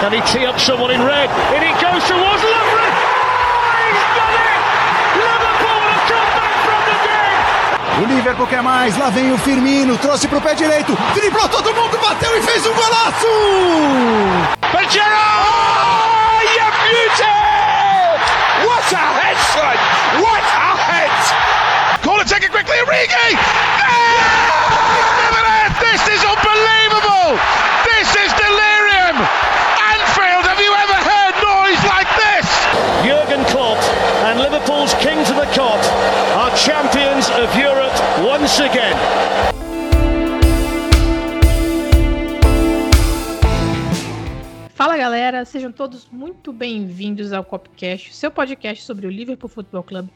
Can he tee up someone in red? In he goes towards Lovren. Oh, he's done it! Liverpool have come back from the dead. O Liverpool quer mais, lá vem o Firmino, trouxe pro pé direito, driblou todo mundo, bateu e fez um golaço! Gerrard! Oh, you beauty! What a head, son! What a head! Corner taken quickly, Origi! Yeah! This is unbelievable! This is delirium! Anfield, have you ever heard noise like this? Jurgen Klopp and Liverpool's king to the cop are champions of Europe again. Fala galera, sejam todos muito bem-vindos ao Copcast, seu podcast sobre o Liverpool Football Club.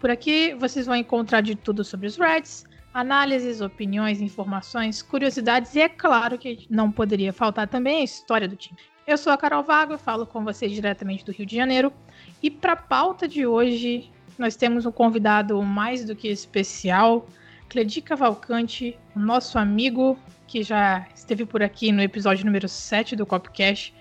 Por aqui vocês vão encontrar de tudo sobre os Reds, análises, opiniões, informações, curiosidades e é claro que não poderia faltar também a história do time. Eu sou a Carol Vago, falo com vocês diretamente do Rio de Janeiro e para a pauta de hoje nós temos um convidado mais do que especial, Cledi Cavalcante, nosso amigo que já esteve por aqui no episódio número 7 do Copcast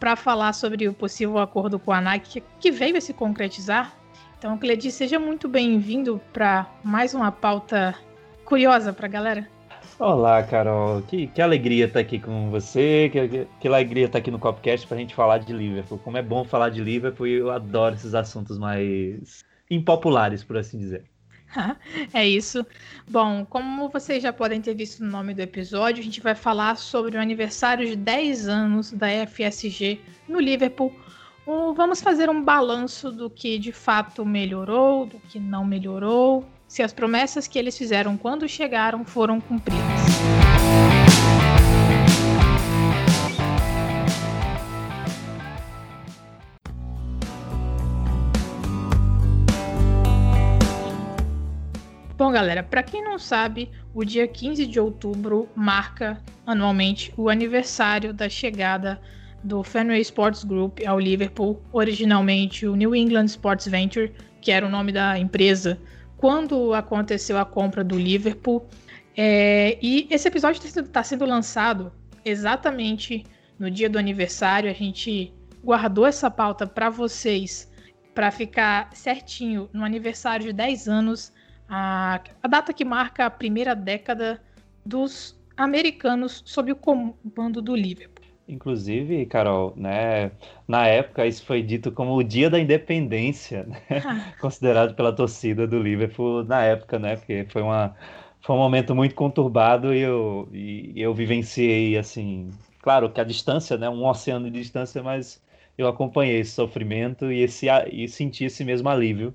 para falar sobre o possível acordo com a Nike que veio a se concretizar. Então, Cledi, seja muito bem-vindo para mais uma pauta curiosa para a galera. Olá, Carol. Que, que alegria estar aqui com você, que, que alegria estar aqui no Copcast para a gente falar de Liverpool. Como é bom falar de Liverpool e eu adoro esses assuntos mais impopulares, por assim dizer. é isso. Bom, como vocês já podem ter visto no nome do episódio, a gente vai falar sobre o aniversário de 10 anos da FSG no Liverpool. Vamos fazer um balanço do que de fato melhorou, do que não melhorou, se as promessas que eles fizeram quando chegaram foram cumpridas. Bom, galera, para quem não sabe, o dia 15 de outubro marca anualmente o aniversário da chegada do Fenway Sports Group ao Liverpool, originalmente o New England Sports Venture, que era o nome da empresa quando aconteceu a compra do Liverpool. É, e esse episódio está sendo lançado exatamente no dia do aniversário. A gente guardou essa pauta para vocês, para ficar certinho no aniversário de 10 anos a, a data que marca a primeira década dos americanos sob o comando do Liverpool. Inclusive, Carol, né, na época isso foi dito como o dia da independência, né, ah. considerado pela torcida do Liverpool na época, né, porque foi, uma, foi um momento muito conturbado e eu, e eu vivenciei, assim, claro que a distância, né, um oceano de distância, mas eu acompanhei esse sofrimento e, esse, e senti esse mesmo alívio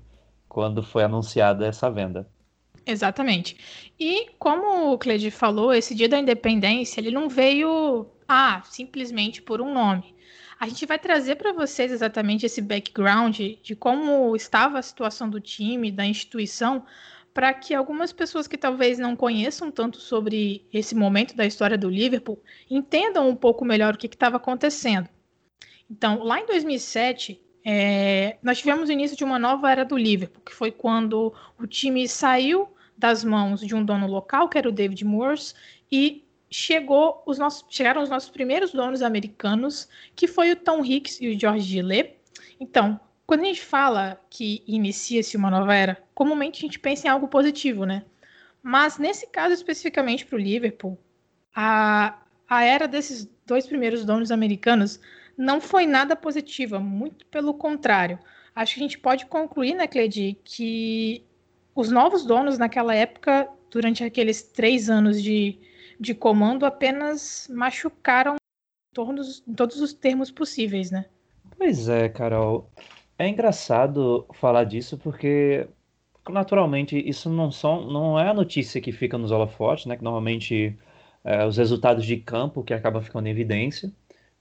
quando foi anunciada essa venda. Exatamente. E como o Cleide falou, esse dia da independência, ele não veio ah, simplesmente por um nome. A gente vai trazer para vocês exatamente esse background de como estava a situação do time, da instituição, para que algumas pessoas que talvez não conheçam tanto sobre esse momento da história do Liverpool entendam um pouco melhor o que estava acontecendo. Então, lá em 2007, é, nós tivemos o início de uma nova era do Liverpool, que foi quando o time saiu das mãos de um dono local, que era o David Moores, e chegou os nossos, chegaram os nossos primeiros donos americanos, que foi o Tom Hicks e o George Gillet. Então, quando a gente fala que inicia-se uma nova era, comumente a gente pensa em algo positivo, né? Mas nesse caso especificamente para o Liverpool, a, a era desses dois primeiros donos americanos não foi nada positiva, muito pelo contrário. Acho que a gente pode concluir, né, Cledi, que os novos donos naquela época, durante aqueles três anos de, de comando, apenas machucaram todos, todos os termos possíveis, né? Pois é, Carol. É engraçado falar disso porque, naturalmente, isso não, são, não é a notícia que fica nos holofotes, né? Que normalmente é, os resultados de campo que acabam ficando em evidência.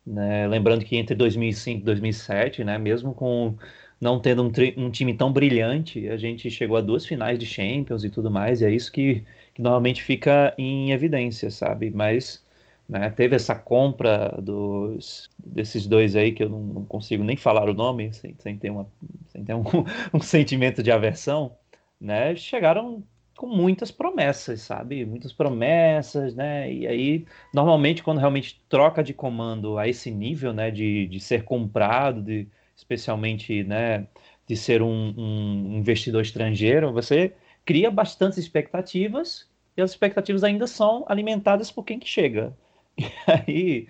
Né? Lembrando que entre 2005 e 2007, né, mesmo com não tendo um, um, time tão brilhante, a gente chegou a duas finais de Champions e tudo mais, e é isso que, que normalmente fica em evidência, sabe? Mas né, teve essa compra dos, desses dois aí, que eu não, não consigo nem falar o nome, sem, sem ter, uma, sem ter um, um sentimento de aversão, né? Chegaram com muitas promessas, sabe? Muitas promessas, né? E aí, normalmente, quando realmente troca de comando a esse nível, né, de, de ser comprado, de, especialmente, né, de ser um, um investidor estrangeiro, você cria bastantes expectativas e as expectativas ainda são alimentadas por quem que chega. E aí,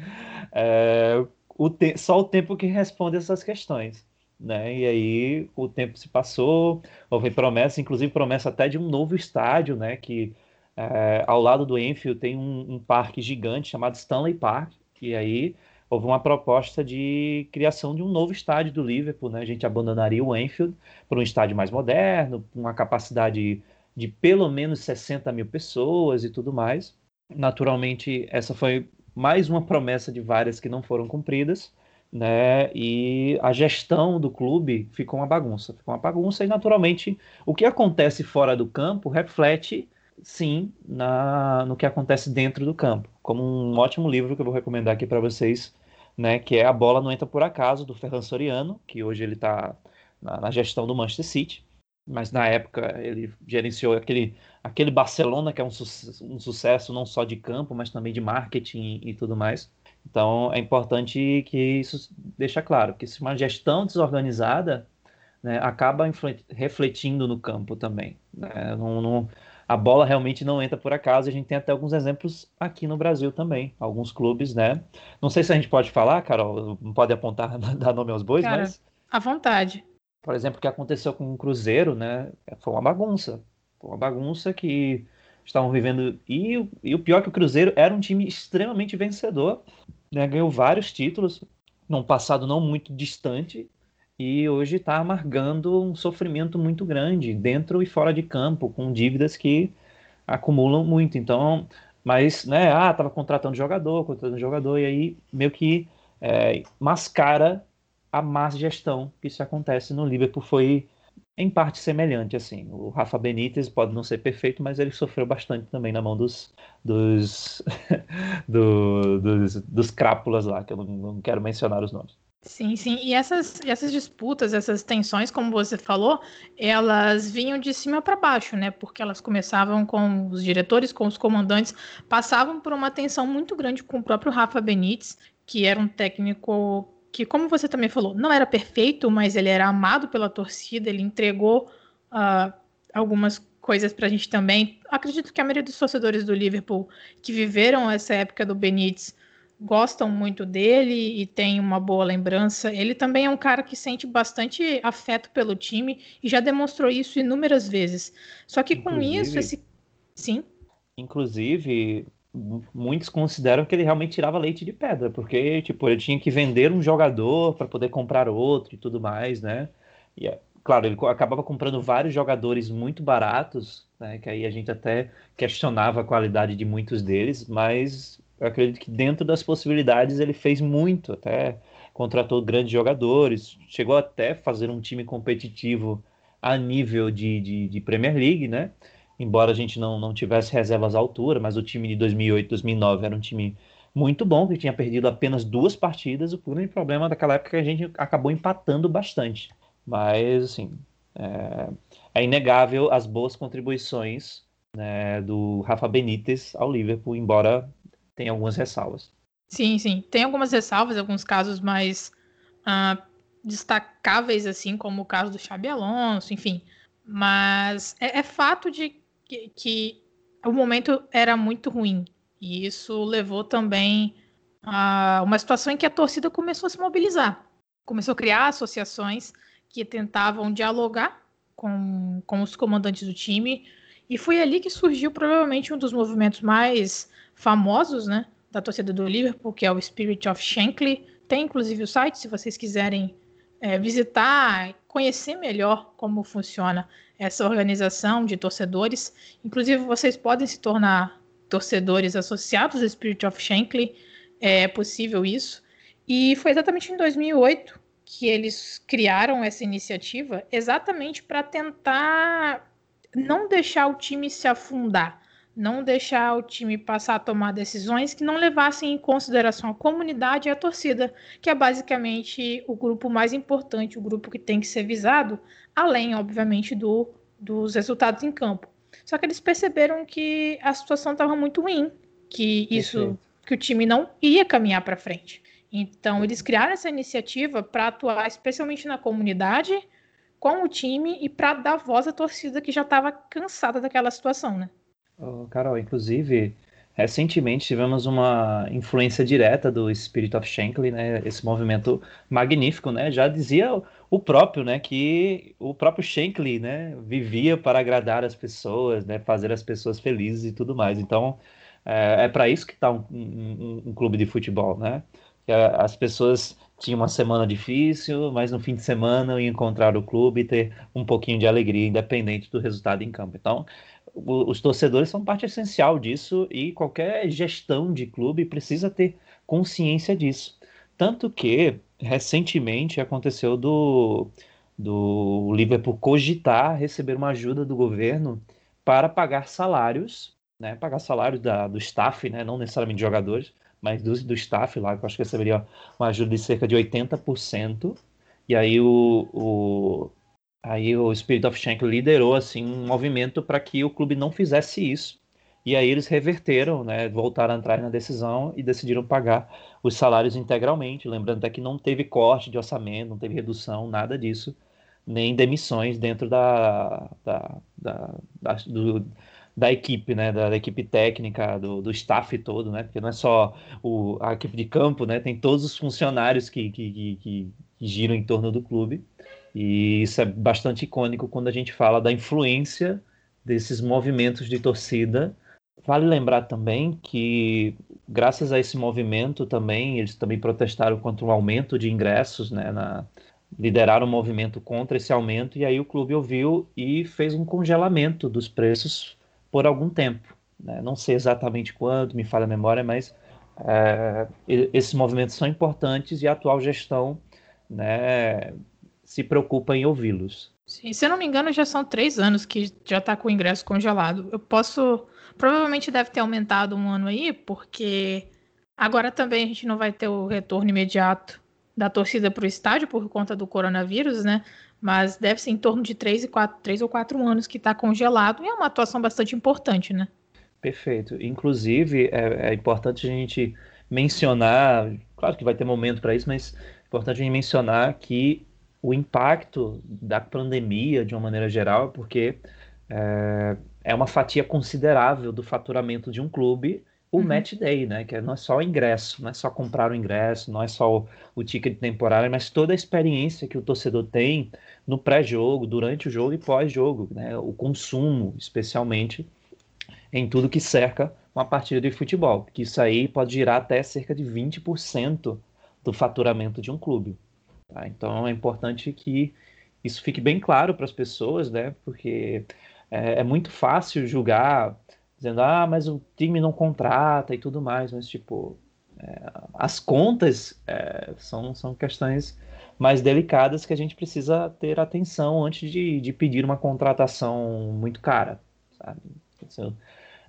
é, o te só o tempo que responde essas questões né? E aí o tempo se passou, houve promessa, inclusive promessa até de um novo estádio, né? Que é, ao lado do Enfield tem um, um, parque gigante chamado Stanley Park, e aí houve uma proposta de criação de um novo estádio do Liverpool, né? A gente abandonaria o Enfield para um estádio mais moderno, com uma capacidade de pelo menos 60 mil pessoas e tudo mais. Naturalmente, essa foi mais uma promessa de várias que não foram cumpridas né? E a gestão do clube ficou uma bagunça, ficou uma bagunça e naturalmente o que acontece fora do campo reflete sim na, no que acontece dentro do campo, como um ótimo livro que eu vou recomendar aqui para vocês, né? Que é a bola não entra por acaso do Ferran Soriano, que hoje ele está na, na gestão do Manchester City, mas na época ele gerenciou aquele, aquele Barcelona que é um, su um sucesso não só de campo, mas também de marketing e, e tudo mais. Então, é importante que isso deixa claro que se uma gestão desorganizada né, acaba refletindo no campo também. Né? Não, não, a bola realmente não entra por acaso. A gente tem até alguns exemplos aqui no Brasil também. Alguns clubes, né? Não sei se a gente pode falar, Carol, não pode apontar, dar nome aos bois, Cara, mas. À vontade. Por exemplo, o que aconteceu com o Cruzeiro, né? Foi uma bagunça. Foi uma bagunça que estavam vivendo. E, e o pior é que o Cruzeiro era um time extremamente vencedor, né? ganhou vários títulos num passado não muito distante e hoje está amargando um sofrimento muito grande dentro e fora de campo, com dívidas que acumulam muito. Então, mas, né, ah, tava contratando jogador, contratando jogador, e aí meio que é, mascara a má gestão que isso acontece no Liverpool. Foi em parte semelhante, assim. O Rafa Benítez pode não ser perfeito, mas ele sofreu bastante também na mão dos dos, do, dos, dos crápulas lá, que eu não, não quero mencionar os nomes. Sim, sim. E essas, essas disputas, essas tensões, como você falou, elas vinham de cima para baixo, né? Porque elas começavam com os diretores, com os comandantes, passavam por uma tensão muito grande com o próprio Rafa Benítez, que era um técnico que, como você também falou, não era perfeito, mas ele era amado pela torcida, ele entregou uh, algumas coisas para a gente também. Acredito que a maioria dos torcedores do Liverpool que viveram essa época do Benítez gostam muito dele e tem uma boa lembrança. Ele também é um cara que sente bastante afeto pelo time e já demonstrou isso inúmeras vezes. Só que com isso, esse. Sim. Inclusive, muitos consideram que ele realmente tirava leite de pedra, porque tipo, ele tinha que vender um jogador para poder comprar outro e tudo mais, né? E é, claro, ele acabava comprando vários jogadores muito baratos, né? Que aí a gente até questionava a qualidade de muitos deles, mas eu acredito que dentro das possibilidades ele fez muito, até contratou grandes jogadores, chegou até a fazer um time competitivo a nível de, de, de Premier League, né? Embora a gente não, não tivesse reservas à altura, mas o time de 2008, 2009 era um time muito bom, que tinha perdido apenas duas partidas. O grande problema daquela época é que a gente acabou empatando bastante. Mas, assim, é, é inegável as boas contribuições né, do Rafa Benítez ao Liverpool, embora tenha algumas ressalvas. Sim, sim. Tem algumas ressalvas, alguns casos mais uh, destacáveis, assim, como o caso do Xabi Alonso, enfim. Mas é, é fato de que, que o momento era muito ruim. E isso levou também a uma situação em que a torcida começou a se mobilizar. Começou a criar associações que tentavam dialogar com, com os comandantes do time. E foi ali que surgiu provavelmente um dos movimentos mais famosos né, da torcida do Liverpool, que é o Spirit of Shankly. Tem inclusive o site, se vocês quiserem é, visitar, conhecer melhor como funciona essa organização de torcedores. Inclusive, vocês podem se tornar torcedores associados ao Spirit of Shankly, é possível isso. E foi exatamente em 2008 que eles criaram essa iniciativa, exatamente para tentar não deixar o time se afundar, não deixar o time passar a tomar decisões que não levassem em consideração a comunidade e a torcida, que é basicamente o grupo mais importante, o grupo que tem que ser visado, além, obviamente, do, dos resultados em campo. Só que eles perceberam que a situação estava muito ruim, que isso, Perfeito. que o time não ia caminhar para frente. Então, eles criaram essa iniciativa para atuar especialmente na comunidade, com o time e para dar voz à torcida que já estava cansada daquela situação, né? Oh, Carol, inclusive, recentemente tivemos uma influência direta do Spirit of Shankly, né? Esse movimento magnífico, né? Já dizia o próprio, né? Que o próprio Shankly, né? Vivia para agradar as pessoas, né? Fazer as pessoas felizes e tudo mais. Então, é, é para isso que está um, um, um clube de futebol, né? As pessoas tinham uma semana difícil, mas no fim de semana iam encontrar o clube e ter um pouquinho de alegria, independente do resultado em campo. Então, os torcedores são parte essencial disso e qualquer gestão de clube precisa ter consciência disso. Tanto que, recentemente, aconteceu do, do Liverpool cogitar receber uma ajuda do governo para pagar salários, né, pagar salários da, do staff, né, não necessariamente jogadores, mas do, do staff lá, que eu acho que receberia uma ajuda de cerca de 80%. E aí o, o, aí o Spirit of Shank liderou assim, um movimento para que o clube não fizesse isso. E aí eles reverteram, né, voltaram a entrar na decisão e decidiram pagar os salários integralmente. Lembrando até que não teve corte de orçamento, não teve redução, nada disso, nem demissões dentro da, da, da, da do, da equipe, né, da, da equipe técnica, do, do, staff todo, né, porque não é só o, a equipe de campo, né, tem todos os funcionários que, que, que, que, giram em torno do clube, e isso é bastante icônico quando a gente fala da influência desses movimentos de torcida. Vale lembrar também que, graças a esse movimento também, eles também protestaram contra o aumento de ingressos, né, na, lideraram um movimento contra esse aumento, e aí o clube ouviu e fez um congelamento dos preços por algum tempo. Né? Não sei exatamente quando, me falha a memória, mas é, esses movimentos são importantes e a atual gestão né, se preocupa em ouvi-los. Sim, se eu não me engano, já são três anos que já está com o ingresso congelado. Eu posso. Provavelmente deve ter aumentado um ano aí, porque agora também a gente não vai ter o retorno imediato da torcida para o estádio por conta do coronavírus, né? mas deve ser em torno de três, e quatro, três ou quatro anos que está congelado e é uma atuação bastante importante, né? Perfeito. Inclusive, é, é importante a gente mencionar, claro que vai ter momento para isso, mas é importante a gente mencionar que o impacto da pandemia, de uma maneira geral, porque é, é uma fatia considerável do faturamento de um clube o uhum. match day, né? Que é, não é só o ingresso, não é só comprar o ingresso, não é só o, o ticket temporário, mas toda a experiência que o torcedor tem no pré-jogo, durante o jogo e pós-jogo, né? O consumo, especialmente, em tudo que cerca uma partida de futebol, que isso aí pode girar até cerca de 20% do faturamento de um clube. Tá? Então é importante que isso fique bem claro para as pessoas, né? Porque é, é muito fácil julgar dizendo, ah, mas o time não contrata e tudo mais, mas tipo, é, as contas é, são, são questões mais delicadas que a gente precisa ter atenção antes de, de pedir uma contratação muito cara, sabe? Isso,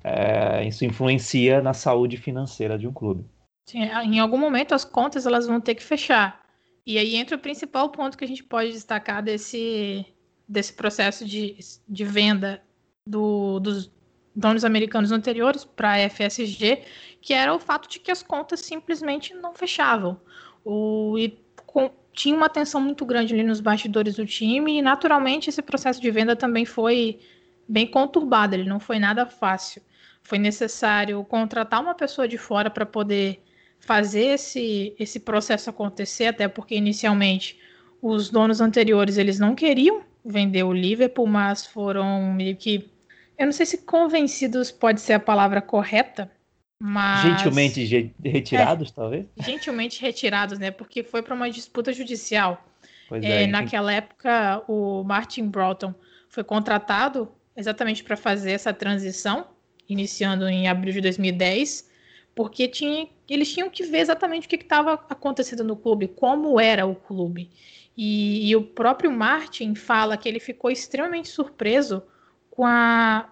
é, isso influencia na saúde financeira de um clube. Sim, em algum momento as contas elas vão ter que fechar. E aí entra o principal ponto que a gente pode destacar desse, desse processo de, de venda do, dos, donos americanos anteriores para a FSG, que era o fato de que as contas simplesmente não fechavam. O, e com, tinha uma tensão muito grande ali nos bastidores do time, e naturalmente esse processo de venda também foi bem conturbado, ele não foi nada fácil. Foi necessário contratar uma pessoa de fora para poder fazer esse, esse processo acontecer, até porque inicialmente os donos anteriores eles não queriam vender o Liverpool, mas foram meio que eu não sei se convencidos pode ser a palavra correta, mas. Gentilmente retirados, é, talvez? Gentilmente retirados, né? Porque foi para uma disputa judicial. É, é, naquela época, o Martin Broughton foi contratado exatamente para fazer essa transição, iniciando em abril de 2010, porque tinha, eles tinham que ver exatamente o que estava acontecendo no clube, como era o clube. E, e o próprio Martin fala que ele ficou extremamente surpreso com a,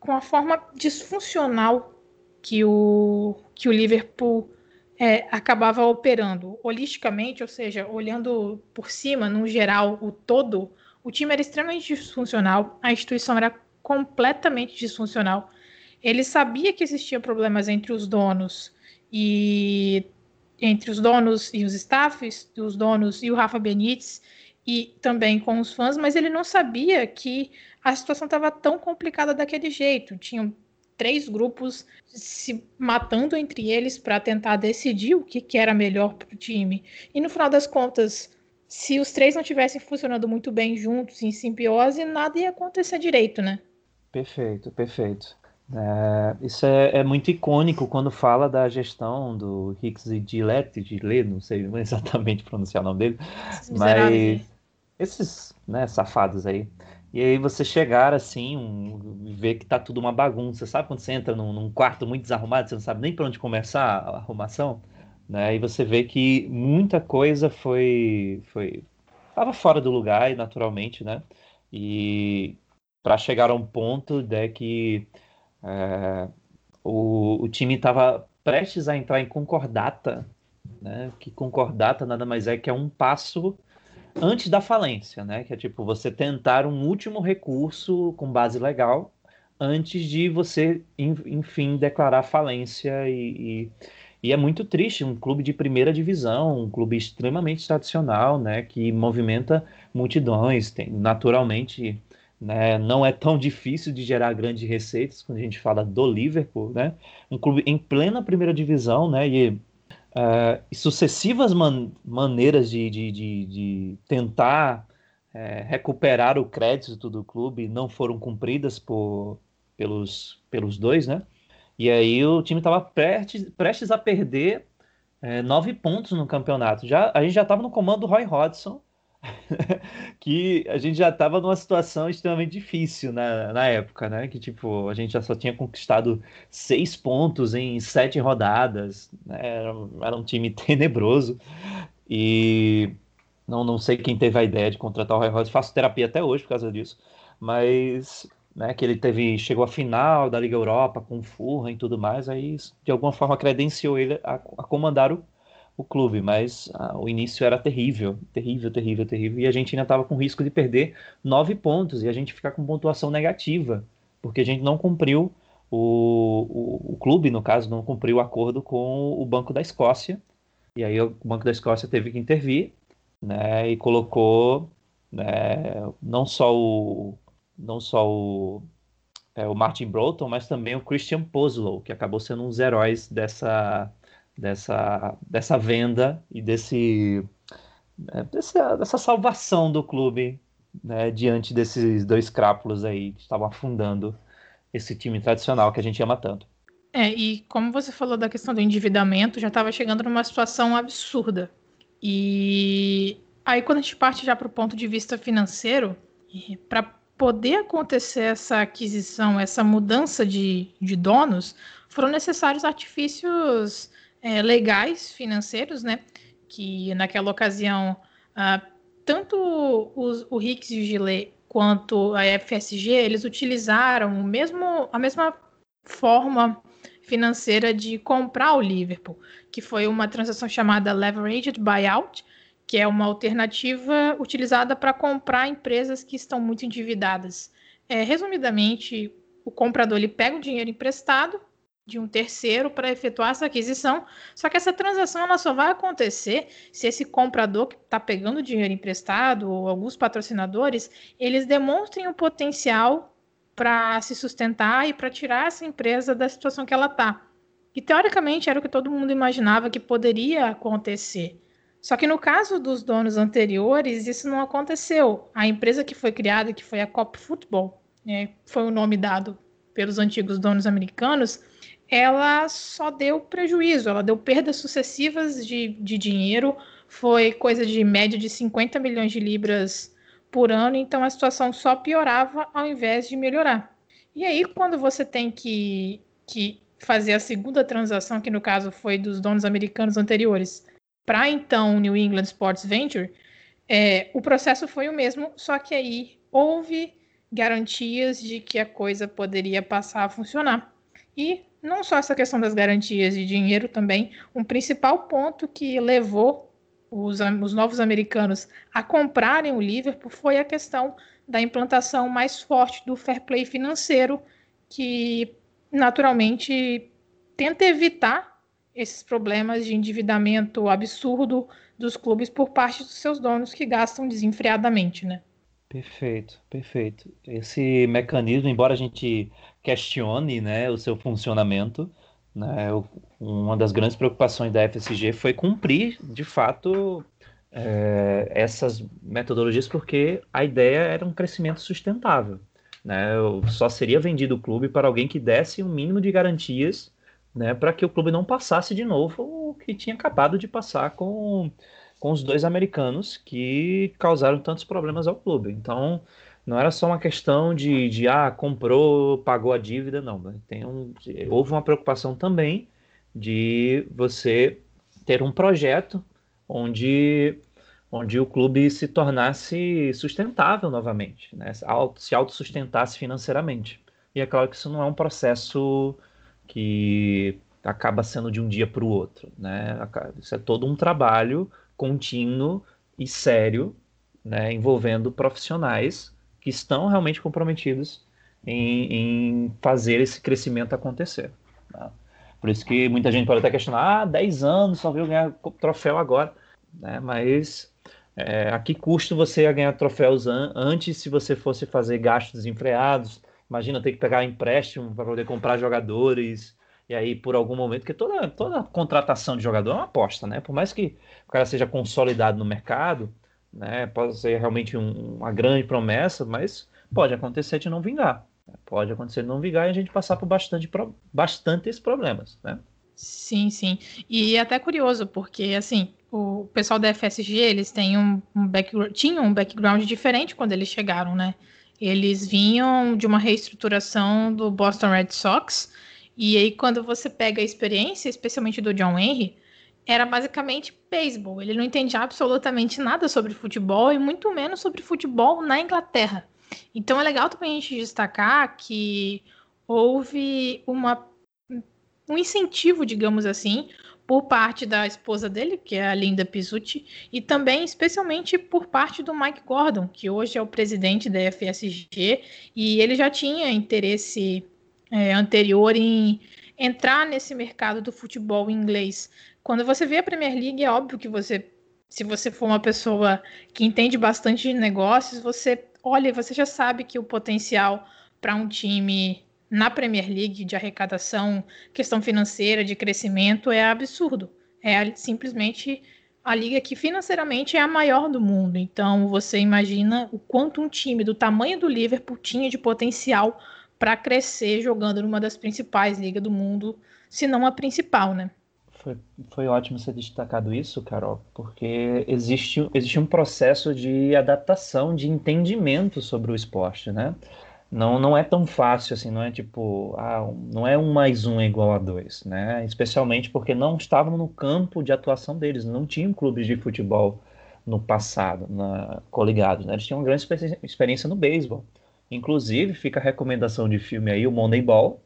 com a forma disfuncional que o, que o Liverpool é, acabava operando. Holisticamente, ou seja, olhando por cima, no geral, o todo, o time era extremamente disfuncional, a instituição era completamente disfuncional. Ele sabia que existia problemas entre os donos e entre os donos e os staffs, os donos e o Rafa Benítez e também com os fãs, mas ele não sabia que a situação estava tão complicada daquele jeito. Tinham três grupos se matando entre eles para tentar decidir o que, que era melhor para o time. E no final das contas, se os três não tivessem funcionando muito bem juntos, em simbiose, nada ia acontecer direito, né? Perfeito, perfeito. É, isso é, é, muito icônico quando fala da gestão do Hicks e Gillette, Gillette, não sei exatamente pronunciar o nome dele, mas esses né, safados aí. E aí você chegar assim, um, ver que tá tudo uma bagunça, sabe quando você entra num, num, quarto muito desarrumado, você não sabe nem para onde começar a arrumação, né? E você vê que muita coisa foi foi tava fora do lugar e naturalmente, né? E para chegar a um ponto de que é, o, o time estava prestes a entrar em concordata, né? Que concordata nada mais é que é um passo antes da falência, né? Que é tipo você tentar um último recurso com base legal antes de você, enfim, declarar falência e, e, e, é muito triste um clube de primeira divisão, um clube extremamente tradicional, né? Que movimenta multidões, tem naturalmente né, não é tão difícil de gerar grandes receitas quando a gente fala do Liverpool, né? Um clube em plena primeira divisão, né? E uh, sucessivas man maneiras de, de, de, de tentar é, recuperar o crédito do clube não foram cumpridas por, pelos, pelos dois, né? E aí o time estava prestes, prestes a perder é, nove pontos no campeonato. Já, a gente já estava no comando do Roy Hodgson, que a gente já estava numa situação extremamente difícil na, na época, né? Que tipo, a gente já só tinha conquistado seis pontos em sete rodadas, né? era, era um time tenebroso. E não, não sei quem teve a ideia de contratar o Roy Hodgson, faço terapia até hoje por causa disso, mas né, que ele teve chegou à final da Liga Europa com o Fulham e tudo mais, aí de alguma forma credenciou ele a, a comandar o, o clube, mas ah, o início era terrível, terrível, terrível, terrível, e a gente ainda estava com risco de perder nove pontos e a gente ficar com pontuação negativa, porque a gente não cumpriu, o, o, o clube, no caso, não cumpriu o acordo com o Banco da Escócia, e aí o Banco da Escócia teve que intervir, né, e colocou né, não só o não só o, é, o Martin Broughton, mas também o Christian Poslow, que acabou sendo um dos heróis dessa dessa, dessa venda e desse, é, dessa, dessa salvação do clube né, diante desses dois crápulos aí que estavam afundando esse time tradicional que a gente ama tanto. É, e como você falou da questão do endividamento, já estava chegando numa situação absurda. E aí, quando a gente parte já para o ponto de vista financeiro, para poder acontecer essa aquisição, essa mudança de, de donos, foram necessários artifícios é, legais financeiros, né? Que naquela ocasião, ah, tanto os, o Hicks e o Gilet quanto a FSG, eles utilizaram o mesmo, a mesma forma financeira de comprar o Liverpool, que foi uma transação chamada leveraged buyout, que é uma alternativa utilizada para comprar empresas que estão muito endividadas. É, resumidamente, o comprador ele pega o dinheiro emprestado de um terceiro para efetuar essa aquisição. Só que essa transação ela só vai acontecer se esse comprador que está pegando dinheiro emprestado ou alguns patrocinadores eles demonstrem o potencial para se sustentar e para tirar essa empresa da situação que ela está. E teoricamente era o que todo mundo imaginava que poderia acontecer. Só que no caso dos donos anteriores, isso não aconteceu. A empresa que foi criada, que foi a Cop Football, né, foi o nome dado pelos antigos donos americanos, ela só deu prejuízo, ela deu perdas sucessivas de, de dinheiro, foi coisa de média de 50 milhões de libras por ano, então a situação só piorava ao invés de melhorar. E aí, quando você tem que, que fazer a segunda transação, que no caso foi dos donos americanos anteriores, para então New England Sports Venture, é, o processo foi o mesmo, só que aí houve garantias de que a coisa poderia passar a funcionar. E não só essa questão das garantias de dinheiro também, um principal ponto que levou os, os novos americanos a comprarem o Liverpool foi a questão da implantação mais forte do fair play financeiro, que naturalmente tenta evitar esses problemas de endividamento absurdo dos clubes por parte dos seus donos que gastam desenfreadamente, né? Perfeito, perfeito. Esse mecanismo, embora a gente questione, né, o seu funcionamento, né, uma das grandes preocupações da FSG foi cumprir, de fato, é, essas metodologias, porque a ideia era um crescimento sustentável. Né? Só seria vendido o clube para alguém que desse um mínimo de garantias né, para que o clube não passasse de novo o que tinha acabado de passar com, com os dois americanos que causaram tantos problemas ao clube. Então, não era só uma questão de, de ah, comprou, pagou a dívida, não. Né? Tem um, houve uma preocupação também de você ter um projeto onde, onde o clube se tornasse sustentável novamente, né? se autossustentasse financeiramente. E é claro que isso não é um processo que acaba sendo de um dia para o outro. Né? Isso é todo um trabalho contínuo e sério, né? envolvendo profissionais que estão realmente comprometidos em, em fazer esse crescimento acontecer. Né? Por isso que muita gente pode até questionar, ah, 10 anos, só viu ganhar troféu agora né? Mas é, a que custo você ia ganhar troféus an antes se você fosse fazer gastos desenfreados? Imagina ter que pegar empréstimo para poder comprar jogadores. E aí, por algum momento, porque toda, toda contratação de jogador é uma aposta, né? Por mais que o cara seja consolidado no mercado, né? Pode ser realmente um, uma grande promessa, mas pode acontecer de não vingar. Pode acontecer de não vingar e a gente passar por bastante, bastantes problemas, né? Sim, sim. E é até curioso, porque assim, o pessoal da FSG, eles têm um, um background, tinham um background diferente quando eles chegaram, né? Eles vinham de uma reestruturação do Boston Red Sox, e aí quando você pega a experiência, especialmente do John Henry, era basicamente beisebol. Ele não entendia absolutamente nada sobre futebol e muito menos sobre futebol na Inglaterra. Então é legal também a gente destacar que houve uma, um incentivo, digamos assim, por parte da esposa dele, que é a Linda Pizzuti, e também especialmente por parte do Mike Gordon, que hoje é o presidente da FSG, e ele já tinha interesse é, anterior em entrar nesse mercado do futebol inglês. Quando você vê a Premier League, é óbvio que você, se você for uma pessoa que entende bastante de negócios, você olha, você já sabe que o potencial para um time na Premier League de arrecadação, questão financeira, de crescimento, é absurdo. É simplesmente a liga que financeiramente é a maior do mundo. Então você imagina o quanto um time do tamanho do Liverpool tinha de potencial para crescer jogando numa das principais ligas do mundo, se não a principal, né? Foi, foi ótimo você destacado isso, Carol, porque existe, existe um processo de adaptação, de entendimento sobre o esporte, né? não, não é tão fácil assim, não é tipo, ah, não é um mais um é igual a dois, né? Especialmente porque não estavam no campo de atuação deles, não tinham clubes de futebol no passado, na, coligados, né? Eles tinham uma grande experiência no beisebol. Inclusive, fica a recomendação de filme aí, o Moneyball,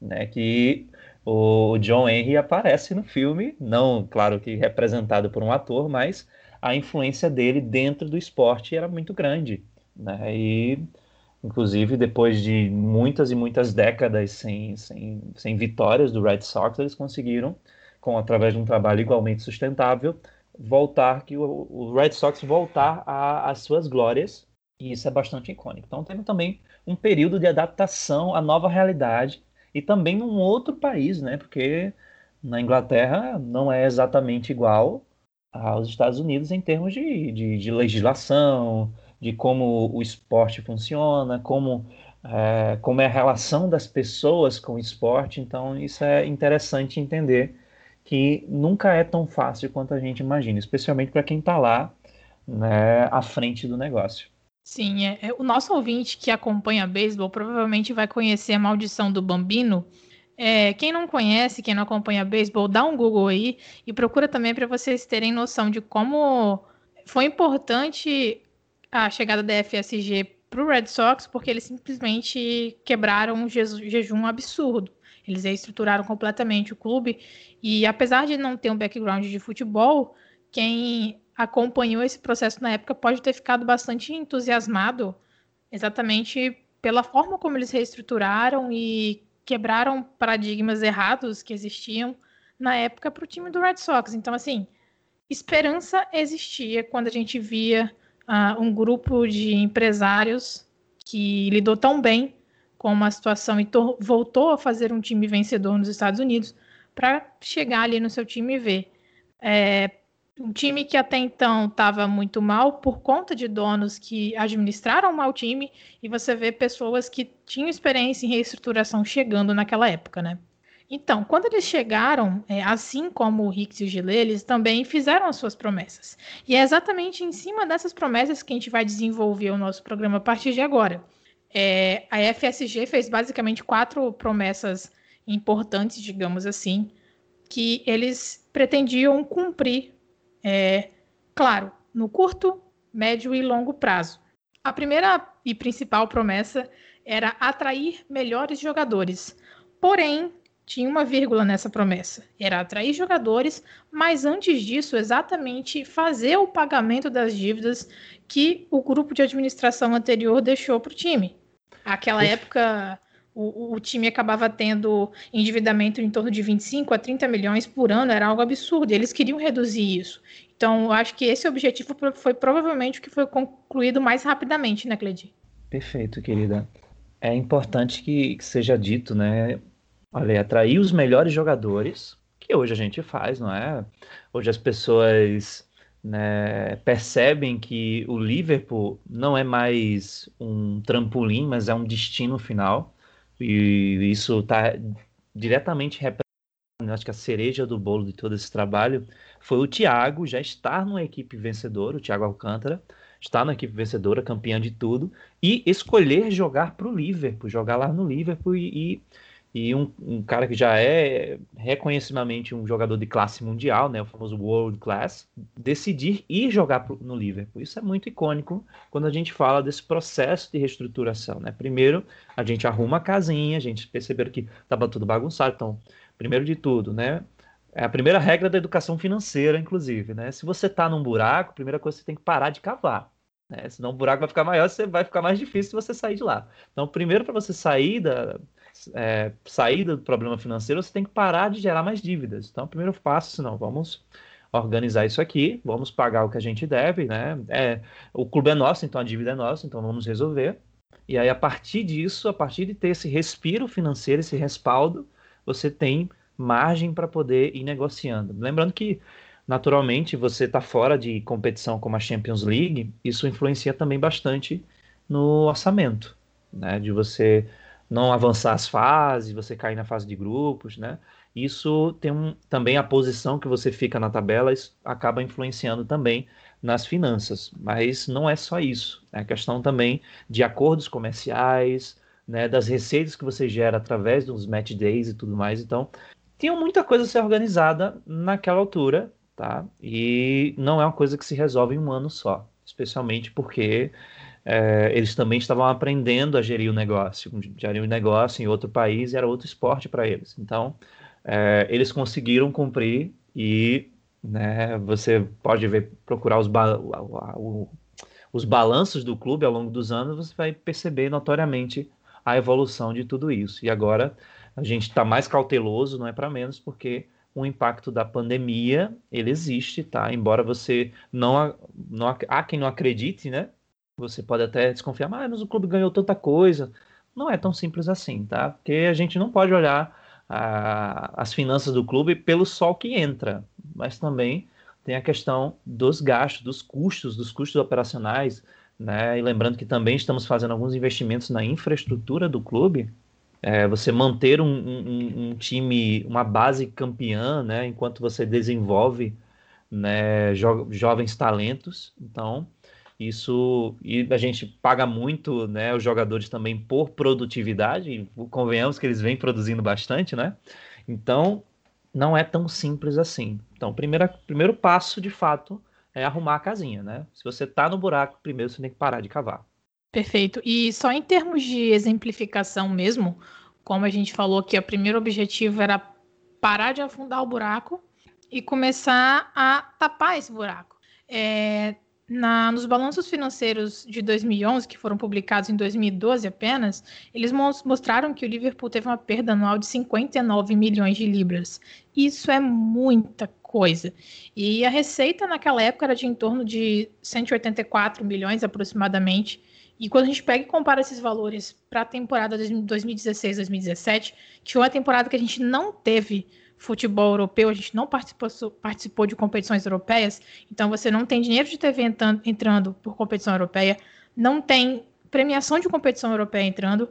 né? Que o John Henry aparece no filme, não, claro que representado por um ator, mas a influência dele dentro do esporte era muito grande, né? E Inclusive, depois de muitas e muitas décadas sem, sem, sem vitórias do Red Sox, eles conseguiram, com através de um trabalho igualmente sustentável, voltar que o, o Red Sox voltar às suas glórias, e isso é bastante icônico. Então, teve também um período de adaptação à nova realidade e também num outro país, né? Porque na Inglaterra não é exatamente igual aos Estados Unidos em termos de, de, de legislação, de como o esporte funciona, como, é, como é a relação das pessoas com o esporte. Então, isso é interessante entender que nunca é tão fácil quanto a gente imagina, especialmente para quem está lá né, à frente do negócio. Sim, é, é, o nosso ouvinte que acompanha beisebol provavelmente vai conhecer a maldição do Bambino. É, quem não conhece, quem não acompanha beisebol, dá um Google aí e procura também para vocês terem noção de como foi importante a chegada da FSG para o Red Sox porque eles simplesmente quebraram um jejum absurdo. Eles estruturaram completamente o clube e apesar de não ter um background de futebol, quem acompanhou esse processo na época pode ter ficado bastante entusiasmado exatamente pela forma como eles reestruturaram e quebraram paradigmas errados que existiam na época para o time do Red Sox. Então, assim, esperança existia quando a gente via uh, um grupo de empresários que lidou tão bem com uma situação e voltou a fazer um time vencedor nos Estados Unidos para chegar ali no seu time e ver. É, um time que até então estava muito mal por conta de donos que administraram mal o time e você vê pessoas que tinham experiência em reestruturação chegando naquela época, né? Então, quando eles chegaram, é, assim como o Hicks e o Gillet, eles também fizeram as suas promessas. E é exatamente em cima dessas promessas que a gente vai desenvolver o nosso programa a partir de agora. É, a FSG fez basicamente quatro promessas importantes, digamos assim, que eles pretendiam cumprir, é, claro, no curto, médio e longo prazo. A primeira e principal promessa era atrair melhores jogadores. Porém, tinha uma vírgula nessa promessa. Era atrair jogadores, mas antes disso, exatamente fazer o pagamento das dívidas que o grupo de administração anterior deixou para o time. Aquela época, o, o, time acabava tendo endividamento em torno de 25 a 30 milhões por ano, era algo absurdo. Eles queriam reduzir isso. Então, eu acho que esse objetivo foi provavelmente o que foi concluído mais rapidamente, né, Cledi? Perfeito, querida. É importante que, que seja dito, né? Olha, atrair os melhores jogadores, que hoje a gente faz, não é? Hoje as pessoas né, percebem que o Liverpool não é mais um trampolim, mas é um destino final. E isso está diretamente representando, acho que a cereja do bolo de todo esse trabalho foi o Thiago já estar numa equipe vencedora, o Thiago Alcântara, estar na equipe vencedora, campeã de tudo, e escolher jogar para o Liverpool, jogar lá no Liverpool e, e e um, um, cara que já é reconhecidamente um jogador de classe mundial, né, o famoso world class, decidir ir jogar no Liverpool. Isso é muito icônico quando a gente fala desse processo de reestruturação, né? Primeiro, a gente arruma a casinha, a gente percebeu que estava tudo bagunçado, então, primeiro de tudo, né, é a primeira regra da educação financeira, inclusive, né? Se você está num buraco, a primeira coisa você tem que parar de cavar. Né? Senão o buraco vai ficar maior, você vai ficar mais difícil você sair de lá. Então, primeiro para você sair da, é, saída do problema financeiro, você tem que parar de gerar mais dívidas. Então, o primeiro passo, não, vamos organizar isso aqui, vamos pagar o que a gente deve, né? É, o clube é nosso, então a dívida é nossa, então vamos resolver. E aí, a partir disso, a partir de ter esse respiro financeiro, esse respaldo, você tem margem para poder ir negociando. Lembrando que, naturalmente, você está fora de competição como a Champions League, isso influencia também bastante no orçamento, né? De você não avançar as fases, você cair na fase de grupos, né? Isso tem um, também a posição que você fica na tabela, isso acaba influenciando também nas finanças. Mas não é só isso. É a questão também de acordos comerciais, né, das receitas que você gera através dos match days e tudo mais. Então, tinha muita coisa a ser organizada naquela altura, tá? E não é uma coisa que se resolve em um ano só, especialmente porque é, eles também estavam aprendendo a gerir o negócio, gerir o negócio em outro país era outro esporte para eles. Então, é, eles conseguiram cumprir e né, você pode ver, procurar os, ba o, os balanços do clube ao longo dos anos, você vai perceber notoriamente a evolução de tudo isso. E agora a gente está mais cauteloso, não é para menos, porque o impacto da pandemia ele existe, tá? Embora você não, não há quem não acredite, né? Você pode até desconfiar, mas o clube ganhou tanta coisa. Não é tão simples assim, tá? Porque a gente não pode olhar a, as finanças do clube pelo sol que entra, mas também tem a questão dos gastos, dos custos, dos custos operacionais, né? E lembrando que também estamos fazendo alguns investimentos na infraestrutura do clube. É, você manter um, um, um, time, uma base campeã, né? Enquanto você desenvolve né, jo jovens talentos. Então, isso e a gente paga muito, né, os jogadores também por produtividade, e convenhamos que eles vêm produzindo bastante, né? Então, não é tão simples assim. Então, primeiro, primeiro passo, de fato, é arrumar a casinha, né? Se você tá no buraco, primeiro você tem que parar de cavar. Perfeito. E só em termos de exemplificação mesmo, como a gente falou que o primeiro objetivo era parar de afundar o buraco e começar a tapar esse buraco. É, na, nos balanços financeiros de 2011, que foram publicados em 2012 apenas, eles mostraram que o Liverpool teve uma perda anual de 59 milhões de libras. Isso é muita coisa. E a receita naquela época era de em torno de 184 milhões aproximadamente. E quando a gente pega e compara esses valores para a temporada 2016-2017, que foi uma temporada que a gente não teve futebol europeu, a gente não participou, participou de competições europeias, então você não tem dinheiro de TV entrando, por competição europeia, não tem premiação de competição europeia entrando.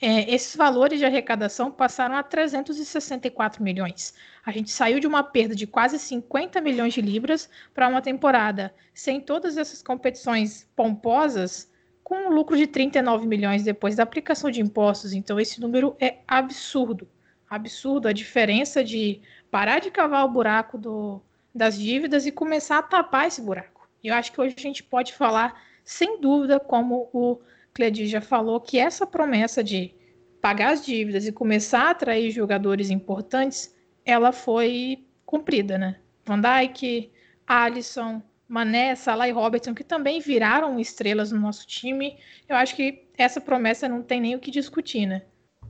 É, esses valores de arrecadação passaram a 364 milhões. A gente saiu de uma perda de quase 50 milhões de libras para uma temporada sem todas essas competições pomposas, com um lucro de 39 milhões depois da aplicação de impostos. Então, esse número é absurdo absurdo a diferença de parar de cavar o buraco do, das dívidas e começar a tapar esse buraco. Eu acho que hoje a gente pode falar, sem dúvida, como o Cledir já falou, que essa promessa de pagar as dívidas e começar a atrair jogadores importantes, ela foi cumprida, né? Van Dijk, Alisson, Mané, Salah e Robertson, que também viraram estrelas no nosso time. Eu acho que essa promessa não tem nem o que discutir, né?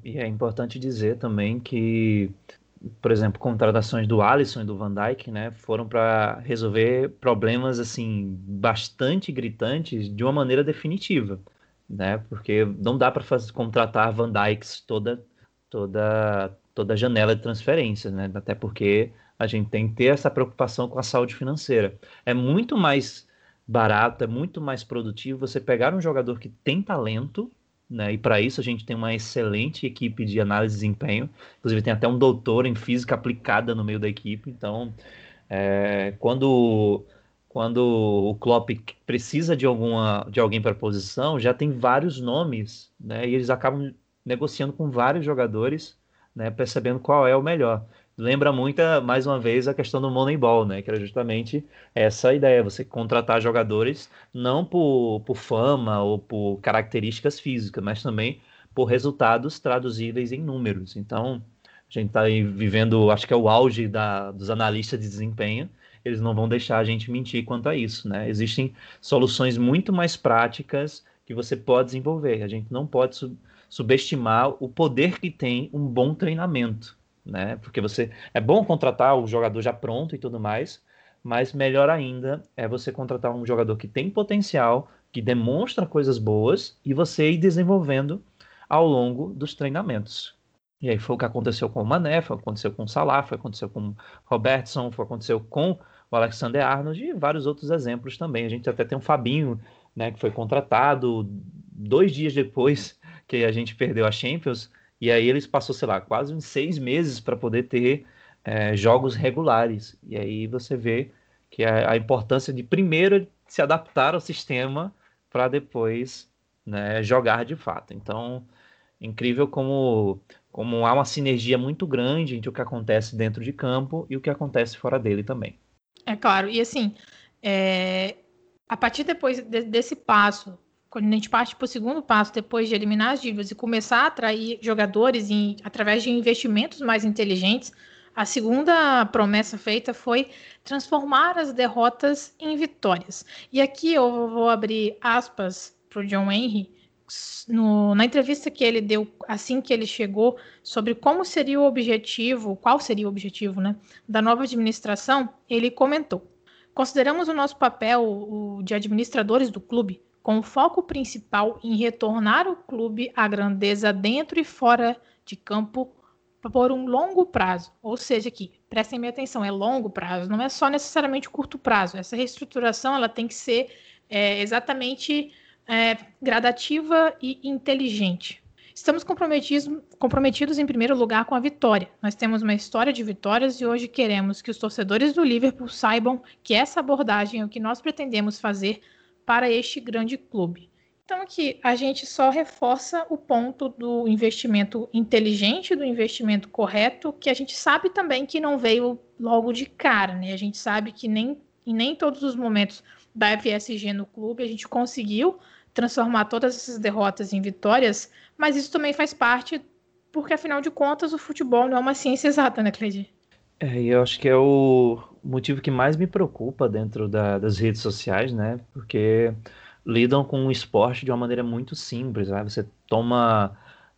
E é importante dizer também que, por exemplo, contratações do Alisson e do Van Dijk, né, foram para resolver problemas assim bastante gritantes de uma maneira definitiva, né? Porque não dá para contratar Van Dijks toda toda toda janela de transferência, né? Até porque a gente tem que ter essa preocupação com a saúde financeira. É muito mais barato, é muito mais produtivo você pegar um jogador que tem talento né? E para isso a gente tem uma excelente equipe de análise de desempenho. Inclusive tem até um doutor em física aplicada no meio da equipe. Então, é, quando quando o Klopp precisa de alguma de alguém para a posição, já tem vários nomes, né? E eles acabam negociando com vários jogadores, né? Percebendo qual é o melhor lembra muito, mais uma vez, a questão do Moneyball, né? Que era justamente essa ideia, você contratar jogadores não por, por fama ou por características físicas, mas também por resultados traduzíveis em números. Então, a gente está vivendo, acho que é o auge da, dos analistas de desempenho, eles não vão deixar a gente mentir quanto a isso, né? Existem soluções muito mais práticas que você pode desenvolver. A gente não pode sub subestimar o poder que tem um bom treinamento né? Porque você é bom contratar o jogador já pronto e tudo mais, mas melhor ainda é você contratar um jogador que tem potencial, que demonstra coisas boas e você ir desenvolvendo ao longo dos treinamentos. E aí foi o que aconteceu com o Mané, foi o que aconteceu com o Salah, foi o que aconteceu com o Robertson, foi o que aconteceu com o Alexander Arnold e vários outros exemplos também. A gente até tem um Fabinho, né, que foi contratado dois dias depois que a gente perdeu a Champions, e aí eles passou, sei lá, quase uns seis meses para poder ter é, jogos regulares. E aí você vê que a, a, importância de primeiro se adaptar ao sistema para depois né, jogar de fato. Então, incrível como, como há uma sinergia muito grande entre o que acontece dentro de campo e o que acontece fora dele também. É claro, e assim, é, a partir depois de, desse passo quando a gente parte para o segundo passo, depois de eliminar as dívidas e começar a atrair jogadores em, através de investimentos mais inteligentes, a segunda promessa feita foi transformar as derrotas em vitórias. E aqui eu vou abrir aspas para o John Henry, no, na entrevista que ele deu assim que ele chegou, sobre como seria o objetivo, qual seria o objetivo né, da nova administração, ele comentou: Consideramos o nosso papel o de administradores do clube com foco principal em retornar o clube à grandeza dentro e fora de campo por um longo prazo. Ou seja, aqui, prestem minha atenção, é longo prazo, não é só necessariamente curto prazo. Essa reestruturação ela tem que ser é, exatamente é, gradativa e inteligente. Estamos comprometidos, comprometidos, em primeiro lugar, com a vitória. Nós temos uma história de vitórias e hoje queremos que os torcedores do Liverpool saibam que essa abordagem é o que nós pretendemos fazer para este grande clube. Então, aqui a gente só reforça o ponto do investimento inteligente, do investimento correto, que a gente sabe também que não veio logo de cara, né? A gente sabe que nem em nem todos os momentos da FSG no clube a gente conseguiu transformar todas essas derrotas em vitórias, mas isso também faz parte, porque afinal de contas o futebol não é uma ciência exata, né, Cleide? É, eu acho que é o motivo que mais me preocupa dentro da, das redes sociais, né? Porque lidam com o esporte de uma maneira muito simples, né? Você toma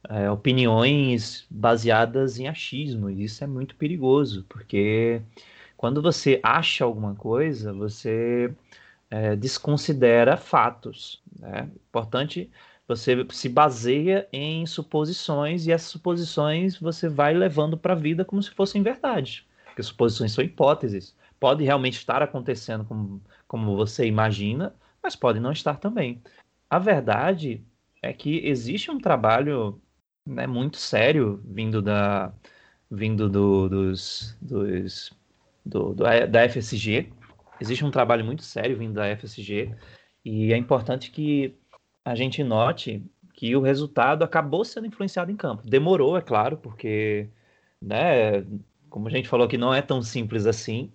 é, opiniões baseadas em achismo, e isso é muito perigoso, porque quando você acha alguma coisa, você é, desconsidera fatos. Né? Importante, você se baseia em suposições e essas suposições você vai levando para a vida como se fossem verdade, porque suposições são hipóteses. Pode realmente estar acontecendo como, como você imagina, mas pode não estar também. A verdade é que existe um trabalho né, muito sério vindo da vindo do, dos, dos do, do, da FSG. Existe um trabalho muito sério vindo da FSG e é importante que a gente note que o resultado acabou sendo influenciado em campo. Demorou, é claro, porque, né, como a gente falou que não é tão simples assim,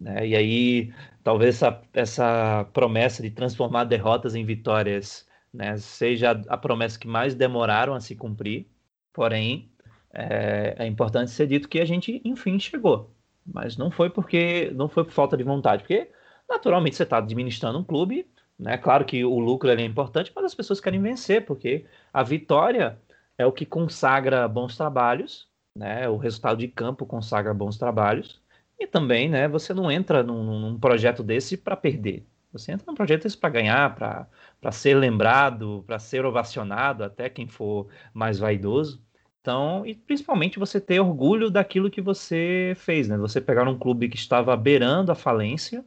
né, e aí talvez essa, essa promessa de transformar derrotas em vitórias né, seja a promessa que mais demoraram a se cumprir, porém é, é importante ser dito que a gente, enfim, chegou mas não foi porque não foi por falta de vontade, porque naturalmente você está administrando um clube, né? Claro que o lucro é importante, mas as pessoas querem vencer, porque a vitória é o que consagra bons trabalhos, né? O resultado de campo consagra bons trabalhos. E também, né, você não entra num, num projeto desse para perder. Você entra num projeto desse para ganhar, para ser lembrado, para ser ovacionado, até quem for mais vaidoso. Então, e principalmente você ter orgulho daquilo que você fez, né? Você pegar um clube que estava beirando a falência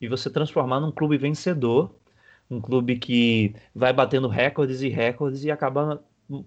e você transformar num clube vencedor, um clube que vai batendo recordes e recordes e acaba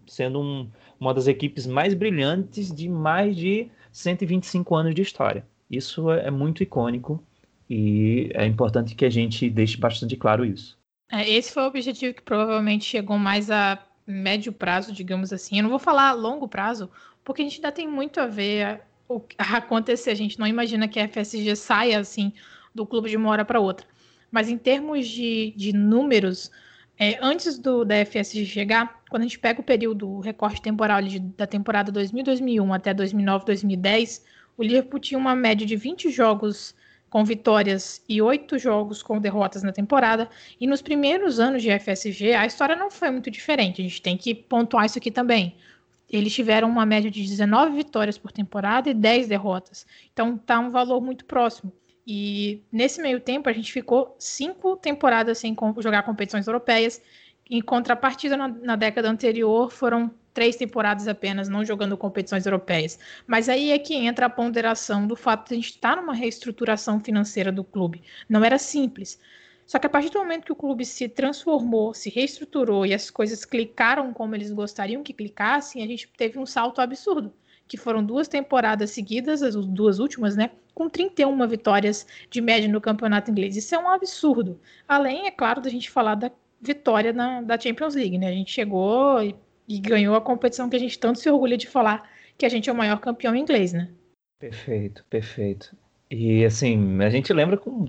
sendo um, uma das equipes mais brilhantes de mais de 125 anos de história. Isso é, é muito icônico e é importante que a gente deixe bastante claro isso. É, esse foi o objetivo que provavelmente chegou mais a médio prazo, digamos assim. Eu não vou falar longo prazo, porque a gente ainda tem muito a ver o a acontecer. A gente não imagina que a FSG saia assim do clube de uma hora para outra. Mas em termos de, de números, é, antes do da FSG chegar, quando a gente pega o período, o recorte temporal de, da temporada 2000-2001 até 2009-2010, o Liverpool tinha uma média de 20 jogos com vitórias e oito jogos com derrotas na temporada. E nos primeiros anos de FSG, a história não foi muito diferente. A gente tem que pontuar isso aqui também. Eles tiveram uma média de 19 vitórias por temporada e 10 derrotas. Então tá um valor muito próximo. E nesse meio tempo a gente ficou cinco temporadas sem jogar competições europeias. Em contrapartida, na, na década anterior, foram três temporadas apenas, não jogando competições europeias. Mas aí é que entra a ponderação do fato de a gente estar numa reestruturação financeira do clube. Não era simples. Só que a partir do momento que o clube se transformou, se reestruturou e as coisas clicaram como eles gostariam que clicassem, a gente teve um salto absurdo, que foram duas temporadas seguidas, as duas últimas, né, com 31 vitórias de média no campeonato inglês. Isso é um absurdo. Além, é claro, da gente falar da vitória na, da Champions League, né? A gente chegou e e ganhou a competição que a gente tanto se orgulha de falar que a gente é o maior campeão inglês, né? Perfeito, perfeito. E assim, a gente lembra com,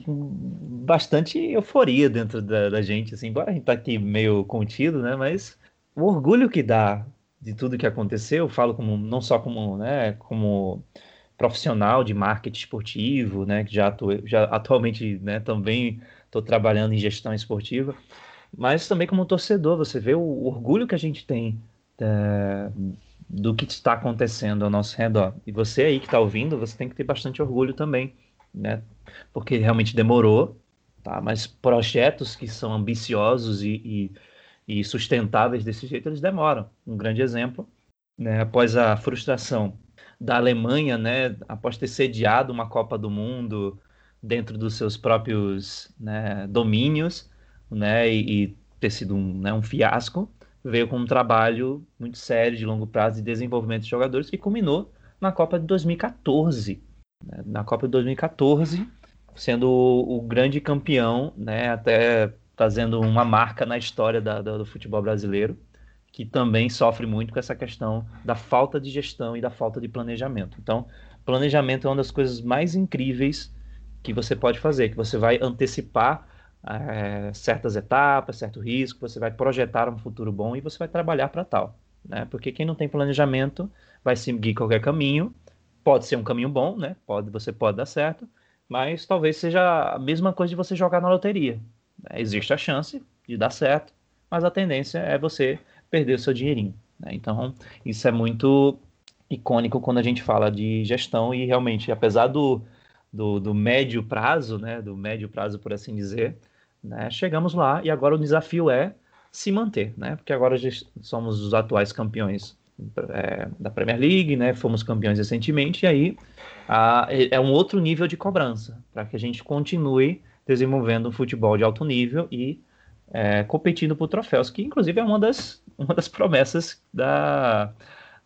bastante euforia dentro da, da, gente, assim, embora a gente tá aqui meio contido, né? Mas o orgulho que dá de tudo que aconteceu, eu falo como não só como, né, como profissional de marketing esportivo, né, que já, atuei, já atualmente, né, também estou trabalhando em gestão esportiva, mas também como torcedor, você vê o orgulho que a gente tem é, do que está acontecendo ao nosso redor. E você aí que está ouvindo, você tem que ter bastante orgulho também, né? Porque realmente demorou, tá? Mas projetos que são ambiciosos e, e, e sustentáveis desse jeito, eles demoram. Um grande exemplo, né? Após a frustração da Alemanha, né? Após ter sediado uma Copa do Mundo dentro dos seus próprios né, domínios, né? E, e ter sido um, né, um fiasco, veio com um trabalho muito sério de longo prazo de desenvolvimento de jogadores que culminou na Copa de 2014. Né? Na Copa de 2014, sendo o, grande campeão, né? até trazendo uma marca na história da, da, do futebol brasileiro, que também sofre muito com essa questão da falta de gestão e da falta de planejamento. Então, planejamento é uma das coisas mais incríveis que você pode fazer, que você vai antecipar é, certas etapas, certo risco, você vai projetar um futuro bom e você vai trabalhar para tal. Né? Porque quem não tem planejamento vai seguir qualquer caminho, pode ser um caminho bom, né? pode, você pode dar certo, mas talvez seja a mesma coisa de você jogar na loteria. Né? Existe a chance de dar certo, mas a tendência é você perder o seu dinheirinho. Né? Então, isso é muito icônico quando a gente fala de gestão e realmente, apesar do, do, do médio prazo, né, do médio prazo, por assim dizer, né, chegamos lá e agora o desafio é se manter, né, porque agora somos os atuais campeões é, da Premier League, né, fomos campeões recentemente e aí a, é um outro nível de cobrança para que a gente continue desenvolvendo um futebol de alto nível e é, competindo por troféus, que inclusive é uma das, uma das promessas da,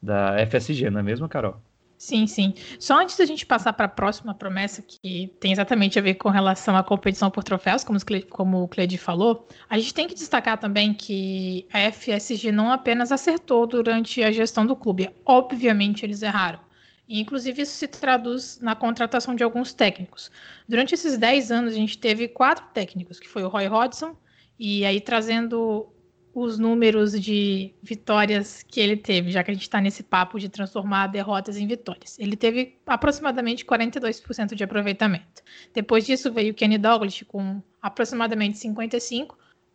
da FSG, não é mesmo, Carol? Sim, sim. Só antes da gente passar para a próxima promessa, que tem exatamente a ver com relação à competição por troféus, como, como o Cledi falou, a gente tem que destacar também que a FSG não apenas acertou durante a gestão do clube, obviamente eles erraram. Inclusive, isso se traduz na contratação de alguns técnicos. Durante esses 10 anos, a gente teve quatro técnicos, que foi o Roy Hodgson, e aí trazendo os números de vitórias que ele teve, já que a gente está nesse papo de transformar derrotas em vitórias. Ele teve aproximadamente 42% de aproveitamento. Depois disso veio Kenny Douglas com aproximadamente 55%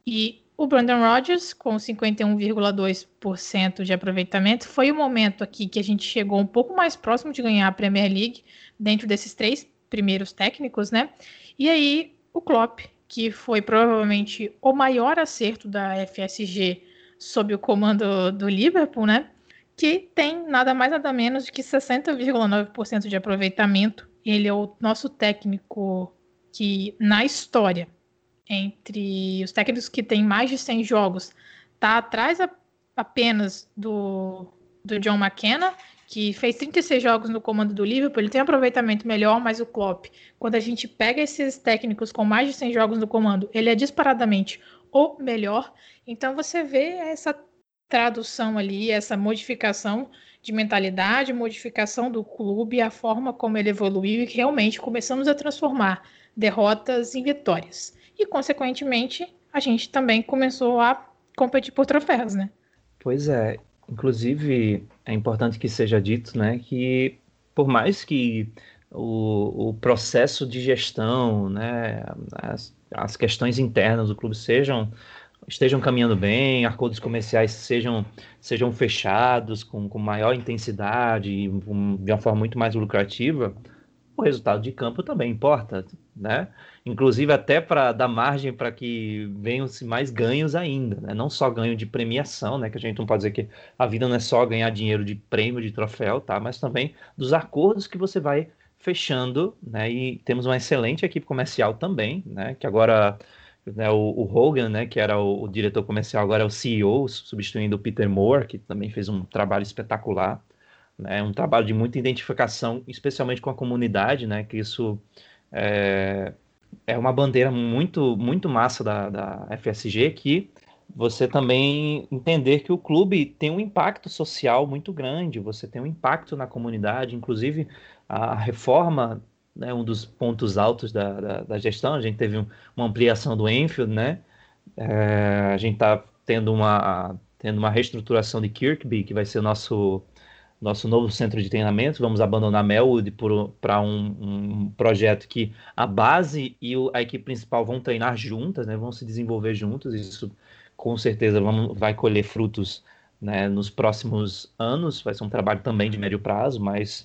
e o Brandon Rodgers com 51,2% de aproveitamento. Foi o momento aqui que a gente chegou um pouco mais próximo de ganhar a Premier League dentro desses três primeiros técnicos, né? E aí o Klopp que foi provavelmente o maior acerto da FSG sob o comando do Liverpool, né? Que tem nada mais nada menos que 60,9% de aproveitamento. Ele é o nosso técnico que na história entre os técnicos que têm mais de 100 jogos está atrás a, apenas do, do John McKenna que fez 36 jogos no comando do Liverpool, ele tem um aproveitamento melhor, mas o Klopp, quando a gente pega esses técnicos com mais de 100 jogos no comando, ele é disparadamente o melhor. Então você vê essa tradução ali, essa modificação de mentalidade, modificação do clube, a forma como ele evoluiu e realmente começamos a transformar derrotas em vitórias. E consequentemente, a gente também começou a competir por troféus, né? Pois é, Inclusive, é importante que seja dito né, que, por mais que o, o processo de gestão, né, as, as questões internas do clube sejam estejam caminhando bem, acordos comerciais sejam, sejam fechados com, com maior intensidade, de uma forma muito mais lucrativa, o resultado de campo também importa, né? Inclusive até para dar margem para que venham-se mais ganhos ainda, né? Não só ganho de premiação, né? Que a gente não pode dizer que a vida não é só ganhar dinheiro de prêmio, de troféu, tá? Mas também dos acordos que você vai fechando, né? E temos uma excelente equipe comercial também, né? Que agora né, o, o, Hogan, né, que era o, o, diretor comercial, agora é o CEO, substituindo o Peter Moore, que também fez um trabalho espetacular né, um trabalho de muita identificação, especialmente com a comunidade, né, que isso é, é uma bandeira muito, muito massa da, da FSG, que você também entender que o clube tem um impacto social muito grande, você tem um impacto na comunidade, inclusive a reforma, né, um dos pontos altos da, da, da gestão, a gente teve um, uma ampliação do Enfield, né, é, a gente está tendo uma, tendo uma reestruturação de Kirkby, que vai ser o nosso nosso novo centro de treinamento. Vamos abandonar Melwood para um, um, projeto que a base e o, a equipe principal vão treinar juntas, né, vão se desenvolver juntos. Isso com certeza vamos, vai colher frutos né, nos próximos anos. Vai ser um trabalho também de médio prazo, mas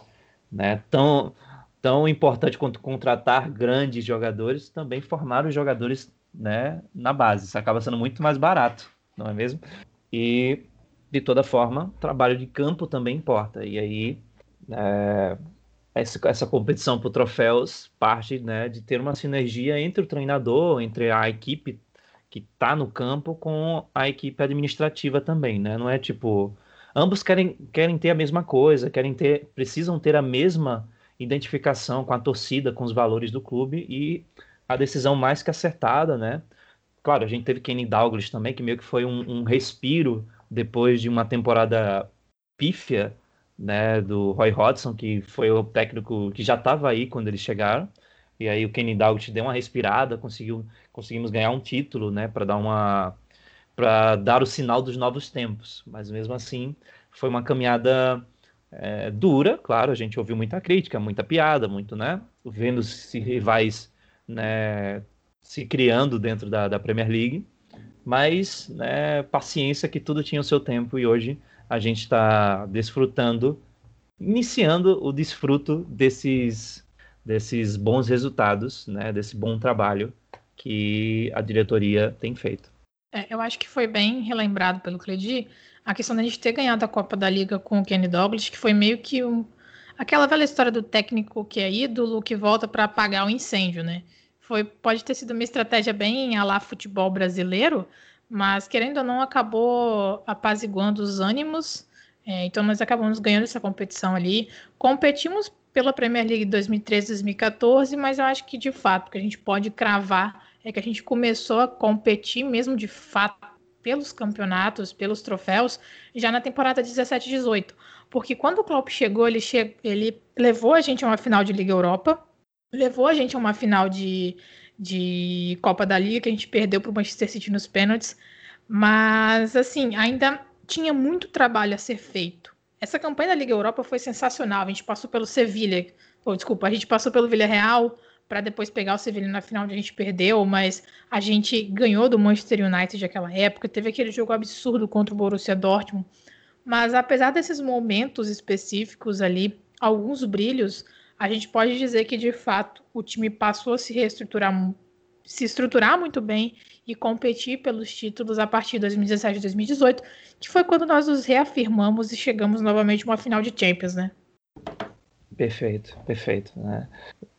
né, tão, tão importante quanto contratar grandes jogadores, também formar os jogadores né, na base. Isso acaba sendo muito mais barato, não é mesmo? E de toda forma, trabalho de campo também importa. E aí, é, essa, essa competição por troféus parte né, de ter uma sinergia entre o treinador, entre a equipe que está no campo com a equipe administrativa também, né? Não é tipo ambos querem, querem ter a mesma coisa, querem ter, precisam ter a mesma identificação com a torcida, com os valores do clube e a decisão mais que acertada, né? Claro, a gente teve Kenny Douglas também, que meio que foi um, um respiro depois de uma temporada pífia né, do Roy Hodgson, que foi o técnico que já estava aí quando eles chegaram. E aí o Kenny Dalglish deu uma respirada, conseguiu, conseguimos ganhar um título, né, para dar uma para dar o sinal dos novos tempos. Mas mesmo assim, foi uma caminhada é, dura, claro, a gente ouviu muita crítica, muita piada, muito, né? Vendo se rivais né, se criando dentro da, da Premier League, mas né, paciência que tudo tinha o seu tempo e hoje a gente está desfrutando, iniciando o desfruto desses, desses bons resultados, né, desse bom trabalho que a diretoria tem feito. É, eu acho que foi bem relembrado pelo Cledi a questão da gente ter ganhado a Copa da Liga com o Kenny Douglas, que foi meio que um, aquela velha história do técnico que é ídolo, que volta para apagar o incêndio, né? Foi, pode ter sido uma estratégia bem a lá futebol brasileiro, mas querendo ou não, acabou apaziguando os ânimos. É, então nós acabamos ganhando essa competição ali. Competimos pela Premier League 2013-2014, mas eu acho que de fato que a gente pode cravar é que a gente começou a competir mesmo de fato pelos campeonatos, pelos troféus, já na temporada 17-18. Porque quando o Klopp chegou, ele, che ele levou a gente a uma final de Liga Europa, levou a gente a uma final de, de Copa da Liga, que a gente perdeu para o Manchester City nos pênaltis. Mas, assim, ainda tinha muito trabalho a ser feito. Essa campanha da Liga Europa foi sensacional. A gente passou pelo Sevilha, ou desculpa, a gente passou pelo Villarreal, para depois pegar o Sevilha na final onde a gente perdeu, mas a gente ganhou do Manchester United naquela época, teve aquele jogo absurdo contra o Borussia Dortmund. Mas apesar desses momentos específicos ali, alguns brilhos, a gente pode dizer que de fato o time passou a se reestruturar, se estruturar muito bem e competir pelos títulos a partir de 2017 e 2018, que foi quando nós nos reafirmamos e chegamos novamente a uma final de Champions, né? Perfeito, perfeito. Né?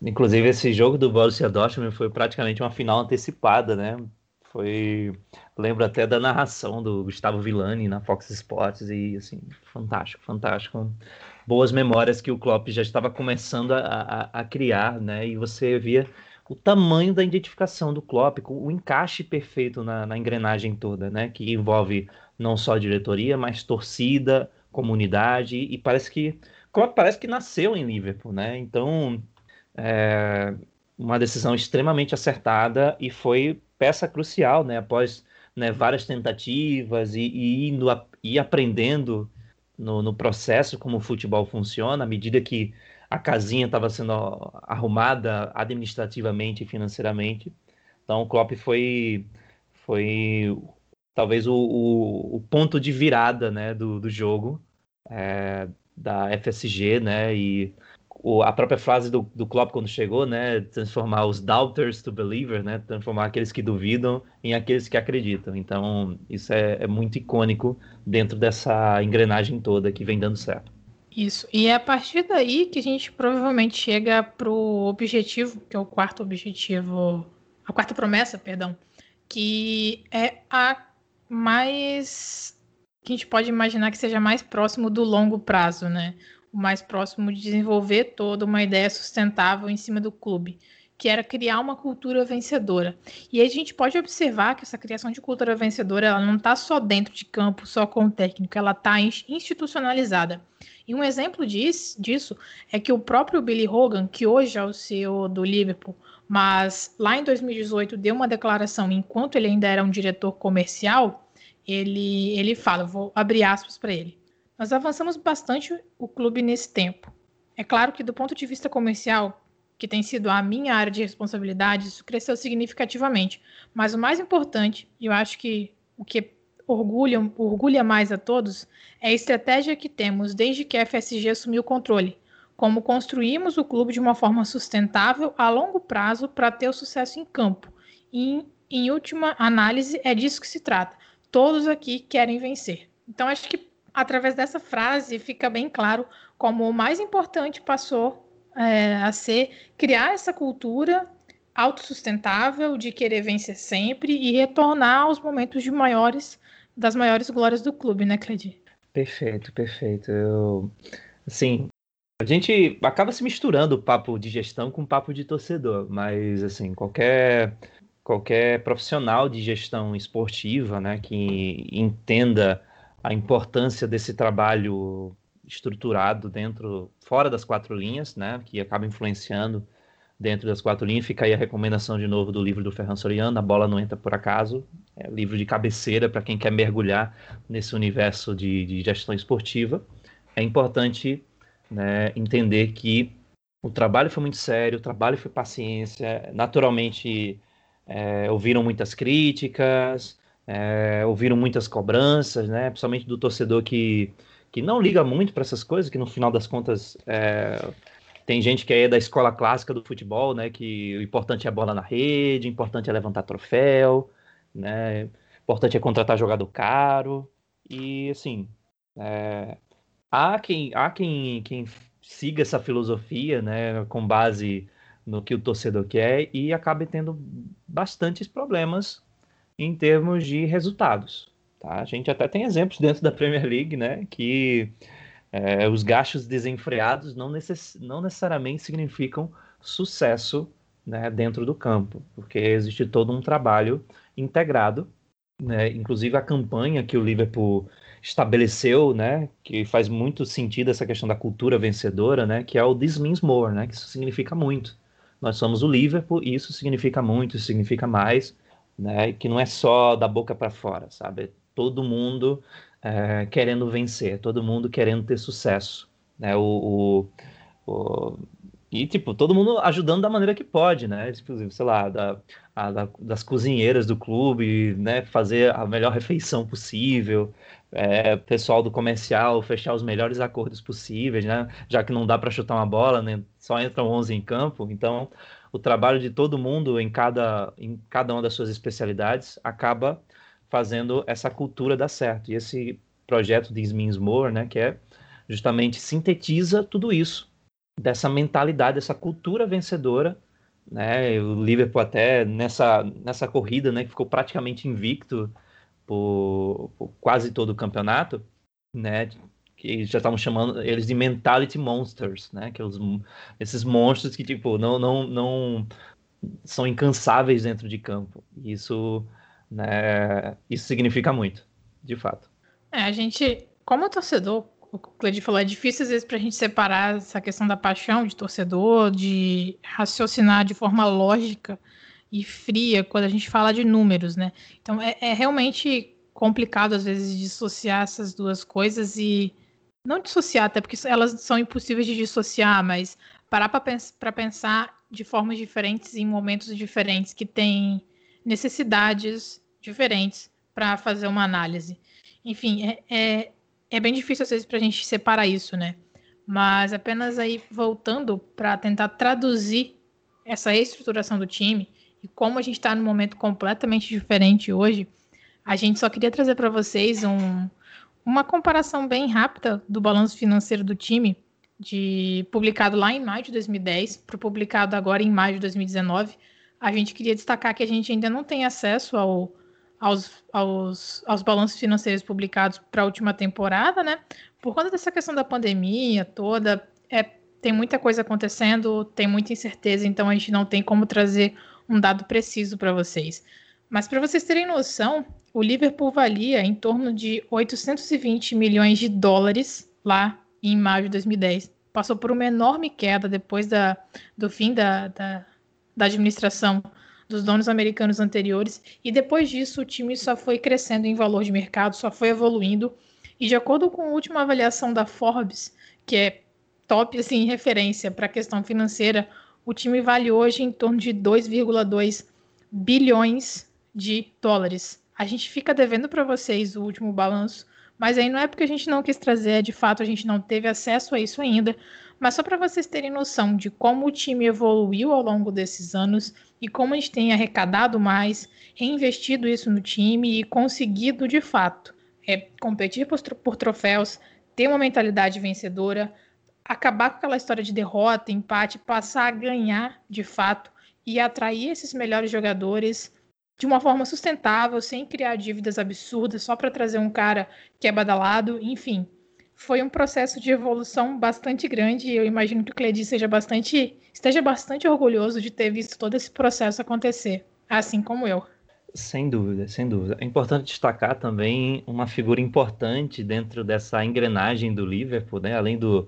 Inclusive, esse jogo do Borussia Dortmund foi praticamente uma final antecipada, né? Foi, lembro até da narração do Gustavo Villani na Fox Sports e, assim, fantástico, fantástico. Boas memórias que o Klopp já estava começando a, a, a criar, né? E você via o tamanho da identificação do Klopp, o encaixe perfeito na, na engrenagem toda, né? Que envolve não só a diretoria, mas torcida, comunidade e parece que Klopp parece que nasceu em Liverpool, né? Então, é uma decisão extremamente acertada e foi peça crucial, né? Após né, várias tentativas e, e indo a, e aprendendo no, no, processo como o futebol funciona, à medida que a casinha estava sendo arrumada administrativamente e financeiramente. Então, o Klopp foi, foi talvez o, o, o ponto de virada né, do, do jogo. É, da FSG, né? E o, a própria frase do, do Klopp quando chegou, né? Transformar os doubters to believers, né? Transformar aqueles que duvidam em aqueles que acreditam. Então, isso é, é muito icônico dentro dessa engrenagem toda que vem dando certo. Isso. E é a partir daí que a gente provavelmente chega para o objetivo, que é o quarto objetivo, a quarta promessa, perdão, que é a mais que a gente pode imaginar que seja mais próximo do longo prazo, né? O mais próximo de desenvolver toda uma ideia sustentável em cima do clube, que era criar uma cultura vencedora. E a gente pode observar que essa criação de cultura vencedora ela não está só dentro de campo, só com o técnico, ela está institucionalizada. E um exemplo disso, disso é que o próprio Billy Hogan, que hoje é o CEO do Liverpool, mas lá em 2018 deu uma declaração enquanto ele ainda era um diretor comercial, ele, ele fala, vou abrir aspas para ele. Nós avançamos bastante o clube nesse tempo. É claro que do ponto de vista comercial, que tem sido a minha área de responsabilidade, isso cresceu significativamente. Mas o mais importante, e eu acho que o que orgulha, orgulha mais a todos, é a estratégia que temos desde que a FSG assumiu o controle. Como construímos o clube de uma forma sustentável a longo prazo para ter o sucesso em campo. E, em última análise, é disso que se trata todos aqui querem vencer. Então, acho que através dessa frase fica bem claro como o mais importante passou é, a ser criar essa cultura autossustentável de querer vencer sempre e retornar aos momentos de maiores das maiores glórias do clube, né, Cledir? Perfeito, perfeito. Eu, assim, a gente acaba se misturando o papo de gestão com o papo de torcedor, mas assim, qualquer qualquer profissional de gestão esportiva, né, que entenda a importância desse trabalho estruturado dentro, fora das quatro linhas, né, que acaba influenciando dentro das quatro linhas. Fica aí a recomendação de novo do livro do Ferran Soriano, A Bola Não Entra Por Acaso, é livro de cabeceira para quem quer mergulhar nesse universo de, de gestão esportiva. é importante né, entender que o trabalho foi muito sério, o trabalho foi paciência. Naturalmente, é, ouviram muitas críticas, é, ouviram muitas cobranças, né? Principalmente do torcedor que, que não liga muito para essas coisas, que no final das contas é, tem gente que é da escola clássica do futebol, né? Que o importante é a bola na rede, o importante é levantar troféu, né? O importante é contratar jogador caro. E assim, é, há quem, há quem, quem siga essa filosofia, né, com base no que o torcedor quer e acabe tendo bastantes problemas em termos de resultados. Tá? A gente até tem exemplos dentro da Premier League, né, que é, os gastos desenfreados não, necess, não necessariamente significam sucesso né, dentro do campo, porque existe todo um trabalho integrado, né, inclusive a campanha que o Liverpool estabeleceu, né, que faz muito sentido essa questão da cultura vencedora, né, que é o This Means More, né, que isso significa muito. Nós somos o Liverpool e isso significa muito, isso significa mais, né, que não é só da boca para fora, sabe? É todo mundo é, querendo vencer, todo mundo querendo ter sucesso, né? O, o, o, e, tipo, todo mundo ajudando da maneira que pode, né? Tipo, sei lá, da, a, da, das cozinheiras do clube, né? Fazer a melhor refeição possível, é, pessoal do comercial fechar os melhores acordos possíveis, né? Já que não dá para chutar uma bola, né? Só entram 11 em campo, então o trabalho de todo mundo em cada, em cada uma das suas especialidades acaba fazendo essa cultura dar certo. E esse projeto de Means More, né, que é justamente sintetiza tudo isso, dessa mentalidade, dessa cultura vencedora, né? O Liverpool até nessa nessa corrida, né, que ficou praticamente invicto por, por quase todo o campeonato, né? Que já estavam chamando eles de mentality monsters, né? Que os, esses monstros que tipo não não não são incansáveis dentro de campo. Isso, né? Isso significa muito, de fato. É, a gente, como torcedor, o Cleide falou, é difícil às vezes para a gente separar essa questão da paixão de torcedor, de raciocinar de forma lógica e fria quando a gente fala de números, né? Então é, é realmente complicado às vezes dissociar essas duas coisas e não dissociar, até porque elas são impossíveis de dissociar, mas parar para pens pensar de formas diferentes em momentos diferentes que têm necessidades diferentes para fazer uma análise. Enfim, é, é, é bem difícil às vezes para a gente separar isso, né? Mas apenas aí voltando para tentar traduzir essa estruturação do time, e como a gente está num momento completamente diferente hoje, a gente só queria trazer para vocês um, uma comparação bem rápida do balanço financeiro do time, de publicado lá em maio de 2010 para publicado agora em maio de 2019. A gente queria destacar que a gente ainda não tem acesso ao, aos, aos, aos balanços financeiros publicados para a última temporada, né? Por conta dessa questão da pandemia toda, é, tem muita coisa acontecendo, tem muita incerteza, então a gente não tem como trazer um dado preciso para vocês. Mas para vocês terem noção, o Liverpool valia em torno de 820 milhões de dólares lá em maio de 2010. Passou por uma enorme queda depois da, do fim da, da, da administração dos donos americanos anteriores. E depois disso, o time só foi crescendo em valor de mercado, só foi evoluindo. E de acordo com a última avaliação da Forbes, que é top assim, referência para a questão financeira, o time vale hoje em torno de 2,2 bilhões de dólares. A gente fica devendo para vocês o último balanço, mas aí não é porque a gente não quis trazer, de fato a gente não teve acesso a isso ainda, mas só para vocês terem noção de como o time evoluiu ao longo desses anos e como a gente tem arrecadado mais, reinvestido isso no time e conseguido de fato é, competir por, por troféus, ter uma mentalidade vencedora, acabar com aquela história de derrota, empate, passar a ganhar de fato e atrair esses melhores jogadores de uma forma sustentável, sem criar dívidas absurdas, só para trazer um cara que é badalado, enfim. Foi um processo de evolução bastante grande e eu imagino que o Cledi seja bastante, esteja bastante orgulhoso de ter visto todo esse processo acontecer, assim como eu. Sem dúvida, sem dúvida. É importante destacar também uma figura importante dentro dessa engrenagem do Liverpool, né? além do,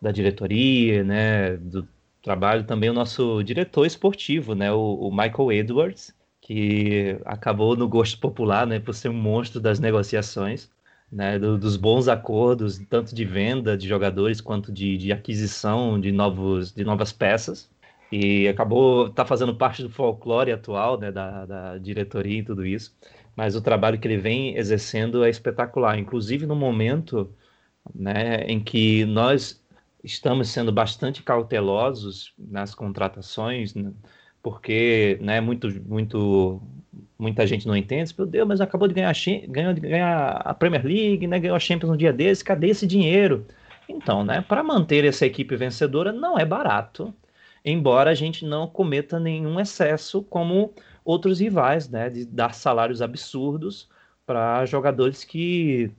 da diretoria, né, do trabalho, também o nosso diretor esportivo, né, o, o, Michael Edwards, que acabou no gosto popular, né, por ser um monstro das negociações. né, do, dos bons acordos, tanto de venda de jogadores quanto de, de aquisição de, novos, de novas peças. E acabou tá fazendo parte do folclore atual né, da, da diretoria e tudo isso. Mas o trabalho que ele vem exercendo é espetacular, inclusive no momento né, em que nós estamos sendo bastante cautelosos nas contratações, né, porque né, muito, muito, muita gente não entende. Meu Deus, mas acabou de ganhar, ganhou de ganhar a Premier League, né, ganhou a Champions no dia desse, cadê esse dinheiro? Então, né, para manter essa equipe vencedora não é barato, embora a gente não cometa nenhum excesso como outros rivais, né, de dar salários absurdos para jogadores que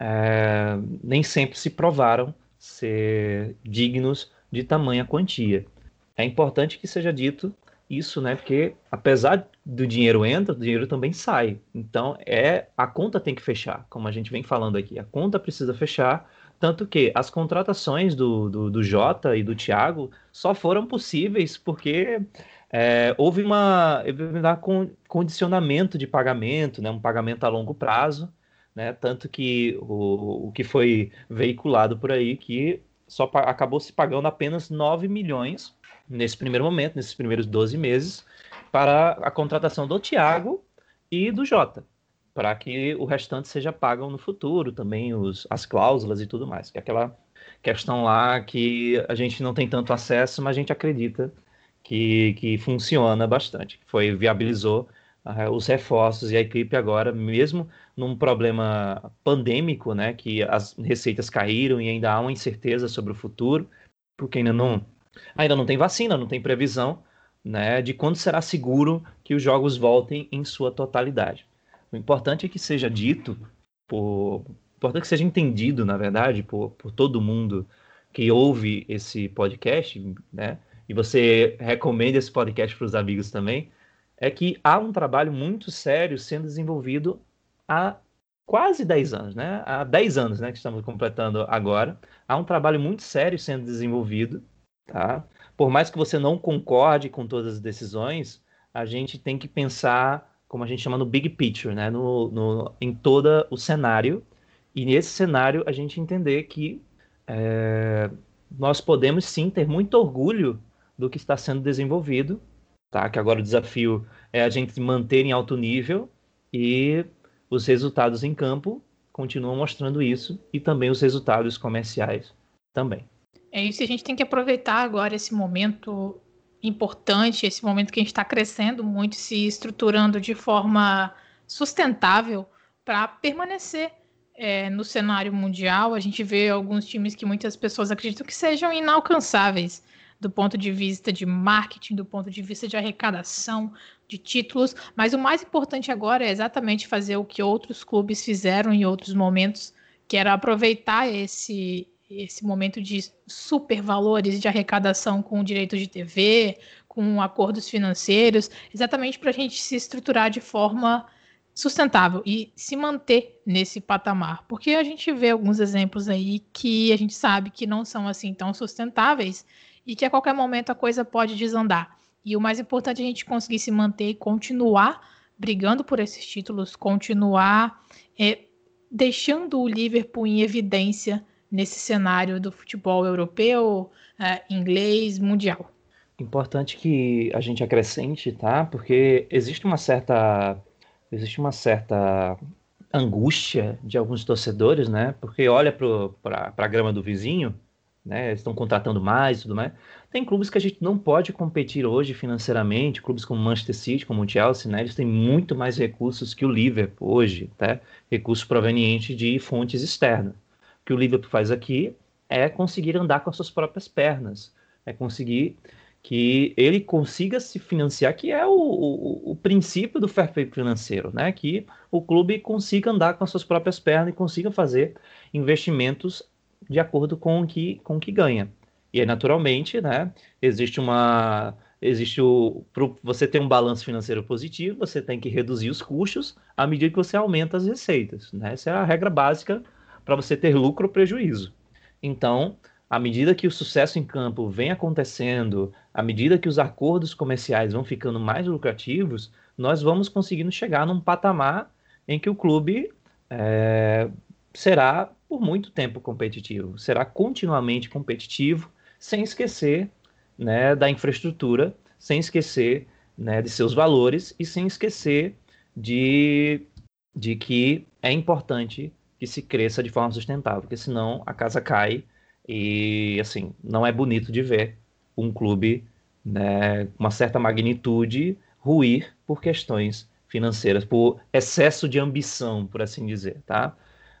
é, nem sempre se provaram ser dignos de tamanha quantia. É importante que seja dito isso, né? Porque apesar do dinheiro entra, o dinheiro também sai. Então é a conta tem que fechar, como a gente vem falando aqui. A conta precisa fechar, tanto que as contratações do, do, do Jota e do Thiago só foram possíveis porque é, houve uma um condicionamento de pagamento, né? Um pagamento a longo prazo né? Tanto que o, o que foi veiculado por aí que só acabou se pagando apenas 9 milhões nesse primeiro momento, nesses primeiros 12 meses, para a contratação do Thiago e do Jota, para que o restante seja pago no futuro, também os, as cláusulas e tudo mais, que é aquela questão lá que a gente não tem tanto acesso, mas a gente acredita que, que funciona bastante, foi viabilizou uh, os reforços e a equipe agora, mesmo num problema pandêmico, né, que as receitas caíram e ainda há uma incerteza sobre o futuro, porque ainda não, ainda não tem vacina, não tem previsão, né, de quando será seguro que os jogos voltem em sua totalidade. O importante é que seja dito, por, importante que seja entendido, na verdade, por, por todo mundo que ouve esse podcast, né, e você recomenda esse podcast para os amigos também, é que há um trabalho muito sério sendo desenvolvido há quase 10 anos, né? Há 10 anos, né, que estamos completando agora. Há um trabalho muito sério sendo desenvolvido, tá? Por mais que você não concorde com todas as decisões, a gente tem que pensar, como a gente chama no big picture, né, no, no em todo o cenário. E nesse cenário a gente entender que é, nós podemos sim ter muito orgulho do que está sendo desenvolvido, tá? Que agora o desafio é a gente manter em alto nível e os resultados em campo continuam mostrando isso e também os resultados comerciais também. É isso, a gente tem que aproveitar agora esse momento importante, esse momento que a gente está crescendo muito, se estruturando de forma sustentável para permanecer é, no cenário mundial. A gente vê alguns times que muitas pessoas acreditam que sejam inalcançáveis do ponto de vista de marketing, do ponto de vista de arrecadação de títulos, mas o mais importante agora é exatamente fazer o que outros clubes fizeram em outros momentos, que era aproveitar esse esse momento de super valores de arrecadação com direitos de TV, com acordos financeiros, exatamente para a gente se estruturar de forma sustentável e se manter nesse patamar, porque a gente vê alguns exemplos aí que a gente sabe que não são assim tão sustentáveis e que a qualquer momento a coisa pode desandar. E o mais importante é a gente conseguir se manter e continuar brigando por esses títulos, continuar é, deixando o Liverpool em evidência nesse cenário do futebol europeu, é, inglês, mundial. Importante que a gente acrescente, tá? Porque existe uma certa existe uma certa angústia de alguns torcedores, né? Porque olha para a grama do vizinho né? Estão contratando mais e tudo mais. Tem clubes que a gente não pode competir hoje financeiramente, clubes como Manchester City, como o Chelsea, né? Eles têm muito mais recursos que o Liverpool hoje, tá? Recursos provenientes de fontes externas. Que o Liverpool faz aqui é conseguir andar com as suas próprias pernas, é conseguir que ele consiga se financiar, que é o, o, o, princípio do fair play financeiro, né? Que o clube consiga andar com as suas próprias pernas e consiga fazer investimentos de acordo com o que, com o que ganha. E aí, naturalmente, né, existe uma. Existe o. Você tem um balanço financeiro positivo, você tem que reduzir os custos à medida que você aumenta as receitas. Né? Essa é a regra básica para você ter lucro ou prejuízo. Então, à medida que o sucesso em campo vem acontecendo, à medida que os acordos comerciais vão ficando mais lucrativos, nós vamos conseguindo chegar num patamar em que o clube é, será por muito tempo competitivo, será continuamente competitivo, sem esquecer né, da infraestrutura, sem esquecer né, de seus valores e sem esquecer de, de que é importante que se cresça de forma sustentável, porque senão a casa cai e assim não é bonito de ver um clube né, uma certa magnitude ruir por questões financeiras, por excesso de ambição, por assim dizer, tá?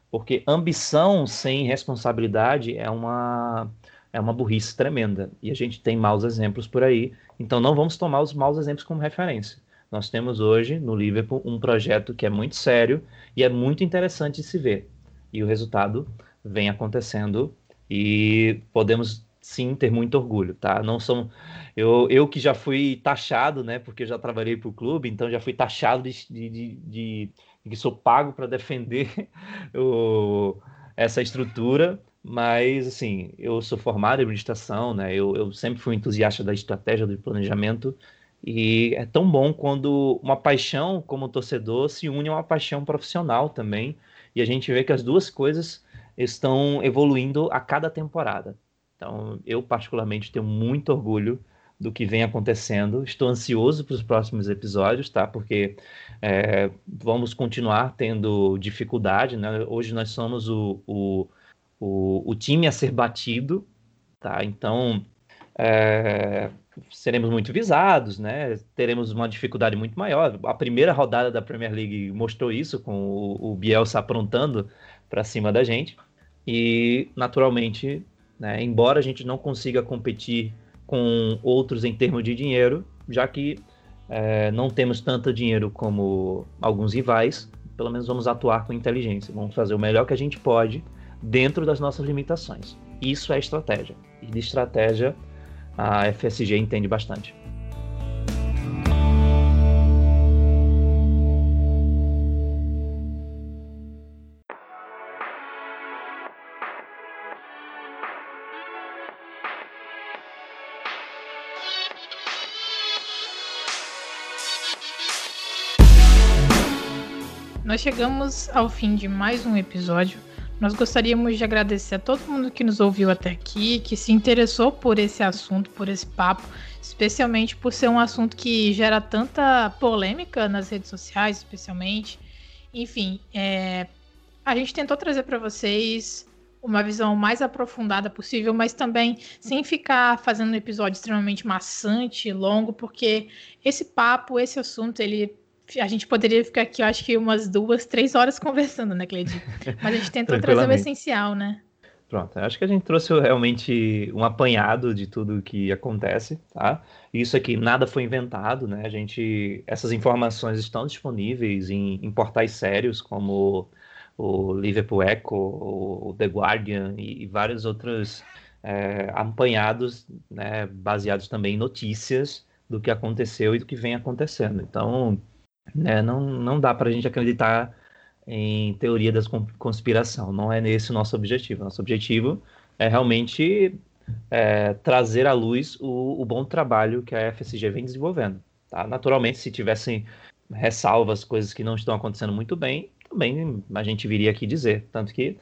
Porque ambição sem responsabilidade é uma é uma burrice tremenda e a gente tem maus exemplos por aí. Então não vamos tomar os maus exemplos como referência. Nós temos hoje no Liverpool um projeto que é muito sério e é muito interessante de se ver. E o resultado vem acontecendo e podemos sim ter muito orgulho, tá? Não são eu, eu que já fui taxado, né? Porque eu já trabalhei para o clube, então já fui taxado de, de, de, de que sou pago para defender o, essa estrutura. Mas assim, eu sou formado em administração, né? Eu, eu sempre fui entusiasta da estratégia do planejamento e é tão bom quando uma paixão como torcedor se une a uma paixão profissional também. E a gente vê que as duas coisas estão evoluindo a cada temporada. Então, eu particularmente tenho muito orgulho do que vem acontecendo. Estou ansioso para os próximos episódios, tá? Porque é, vamos continuar tendo dificuldade, né? Hoje nós somos o, o, o, o time a ser batido, tá? Então, é, seremos muito visados, né? Teremos uma dificuldade muito maior. A primeira rodada da Premier League mostrou isso, com o, o Bielsa aprontando para cima da gente. E, naturalmente, né? Embora a gente não consiga competir com outros em termos de dinheiro, já que é, não temos tanto dinheiro como alguns rivais, pelo menos vamos atuar com inteligência, vamos fazer o melhor que a gente pode dentro das nossas limitações. Isso é estratégia. E de estratégia a FSG entende bastante. Nós chegamos ao fim de mais um episódio. Nós gostaríamos de agradecer a todo mundo que nos ouviu até aqui, que se interessou por esse assunto, por esse papo, especialmente por ser um assunto que gera tanta polêmica nas redes sociais, especialmente. Enfim, é, a gente tentou trazer para vocês uma visão mais aprofundada possível, mas também sem ficar fazendo um episódio extremamente maçante, longo, porque esse papo, esse assunto, ele a gente poderia ficar aqui, eu acho que umas duas, três horas conversando, né, Cleide? Mas a gente tentou trazer o essencial, né? Pronto, acho que a gente trouxe realmente um apanhado de tudo que acontece, tá? Isso aqui nada foi inventado, né? A gente, essas informações estão disponíveis em, em portais sérios como o Liverpool Echo, o The Guardian e, e vários outros é, apanhados, né? Baseados também em notícias do que aconteceu e do que vem acontecendo. Então, né? Não, não dá para a gente acreditar em teoria da conspiração. Não é esse o nosso objetivo. Nosso objetivo é realmente é, trazer à luz o, o, bom trabalho que a FSG vem desenvolvendo. Tá? Naturalmente, se tivessem ressalvas, coisas que não estão acontecendo muito bem, também a gente viria aqui dizer. Tanto que,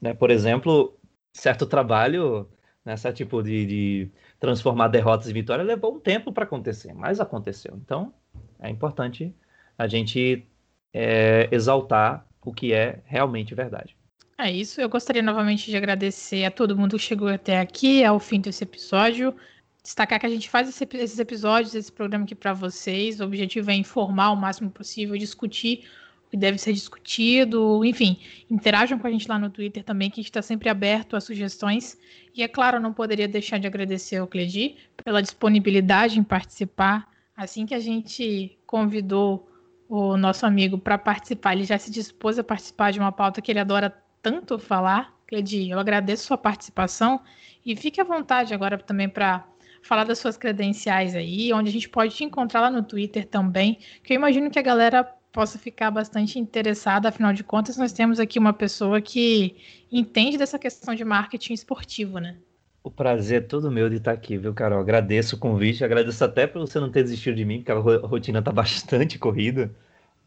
né, por exemplo, certo trabalho, né, certo tipo de, de transformar derrotas em vitórias levou um tempo para acontecer, mas aconteceu. Então, é importante a gente é, exaltar o que é realmente verdade. É isso. Eu gostaria novamente de agradecer a todo mundo que chegou até aqui, ao fim desse episódio. Destacar que a gente faz esse, esses episódios, esse programa aqui para vocês. O objetivo é informar o máximo possível, discutir o que deve ser discutido. Enfim, interajam com a gente lá no Twitter também, que a gente está sempre aberto a sugestões. E é claro, não poderia deixar de agradecer ao Cledi pela disponibilidade em participar. Assim que a gente convidou o nosso amigo para participar. Ele já se dispôs a participar de uma pauta que ele adora tanto falar. Cledi, eu agradeço sua participação e fique à vontade agora também para falar das suas credenciais aí, onde a gente pode te encontrar lá no Twitter também, que eu imagino que a galera possa ficar bastante interessada, afinal de contas, nós temos aqui uma pessoa que entende dessa questão de marketing esportivo, né? O prazer é todo meu de estar aqui, viu, Carol? Agradeço o convite, agradeço até por você não ter desistido de mim, porque a rotina está bastante corrida,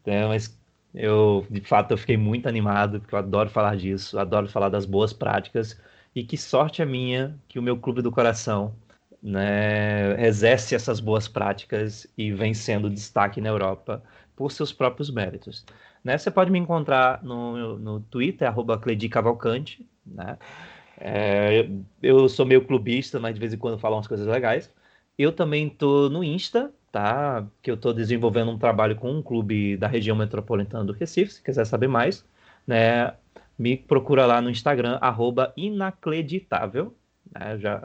né? mas Eu, de fato, eu fiquei muito animado, porque eu adoro falar disso, adoro falar das boas práticas. E que sorte a minha que o meu clube do coração né, exerce essas boas práticas e vem sendo destaque na Europa por seus próprios méritos. Né, você pode me encontrar no, no Twitter, arroba Cledi Cavalcante. Né? É, eu sou meio clubista, mas de vez em quando falo umas coisas legais. Eu também tô no Insta, tá? Que eu tô desenvolvendo um trabalho com um clube da região metropolitana do Recife, se quiser saber mais, né? Me procura lá no Instagram, arroba inacreditável, né? Já,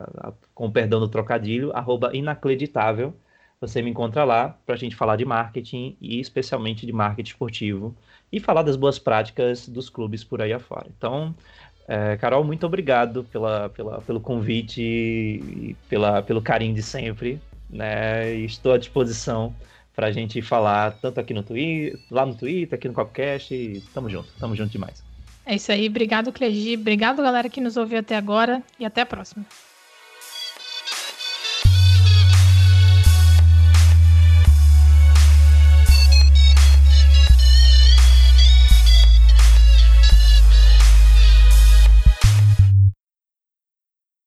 com perdão do trocadilho, arroba inacreditável. Você me encontra lá para a gente falar de marketing e especialmente de marketing esportivo e falar das boas práticas dos clubes por aí afora. Então, é, Carol, muito obrigado pela, pela, pelo convite e pela, pelo carinho de sempre. Né? Estou à disposição para a gente falar tanto aqui no Twitter, lá no Twitter, aqui no Copcast. E tamo junto, tamo junto demais. É isso aí. Obrigado, Clegi. Obrigado, galera, que nos ouviu até agora. E até a próxima.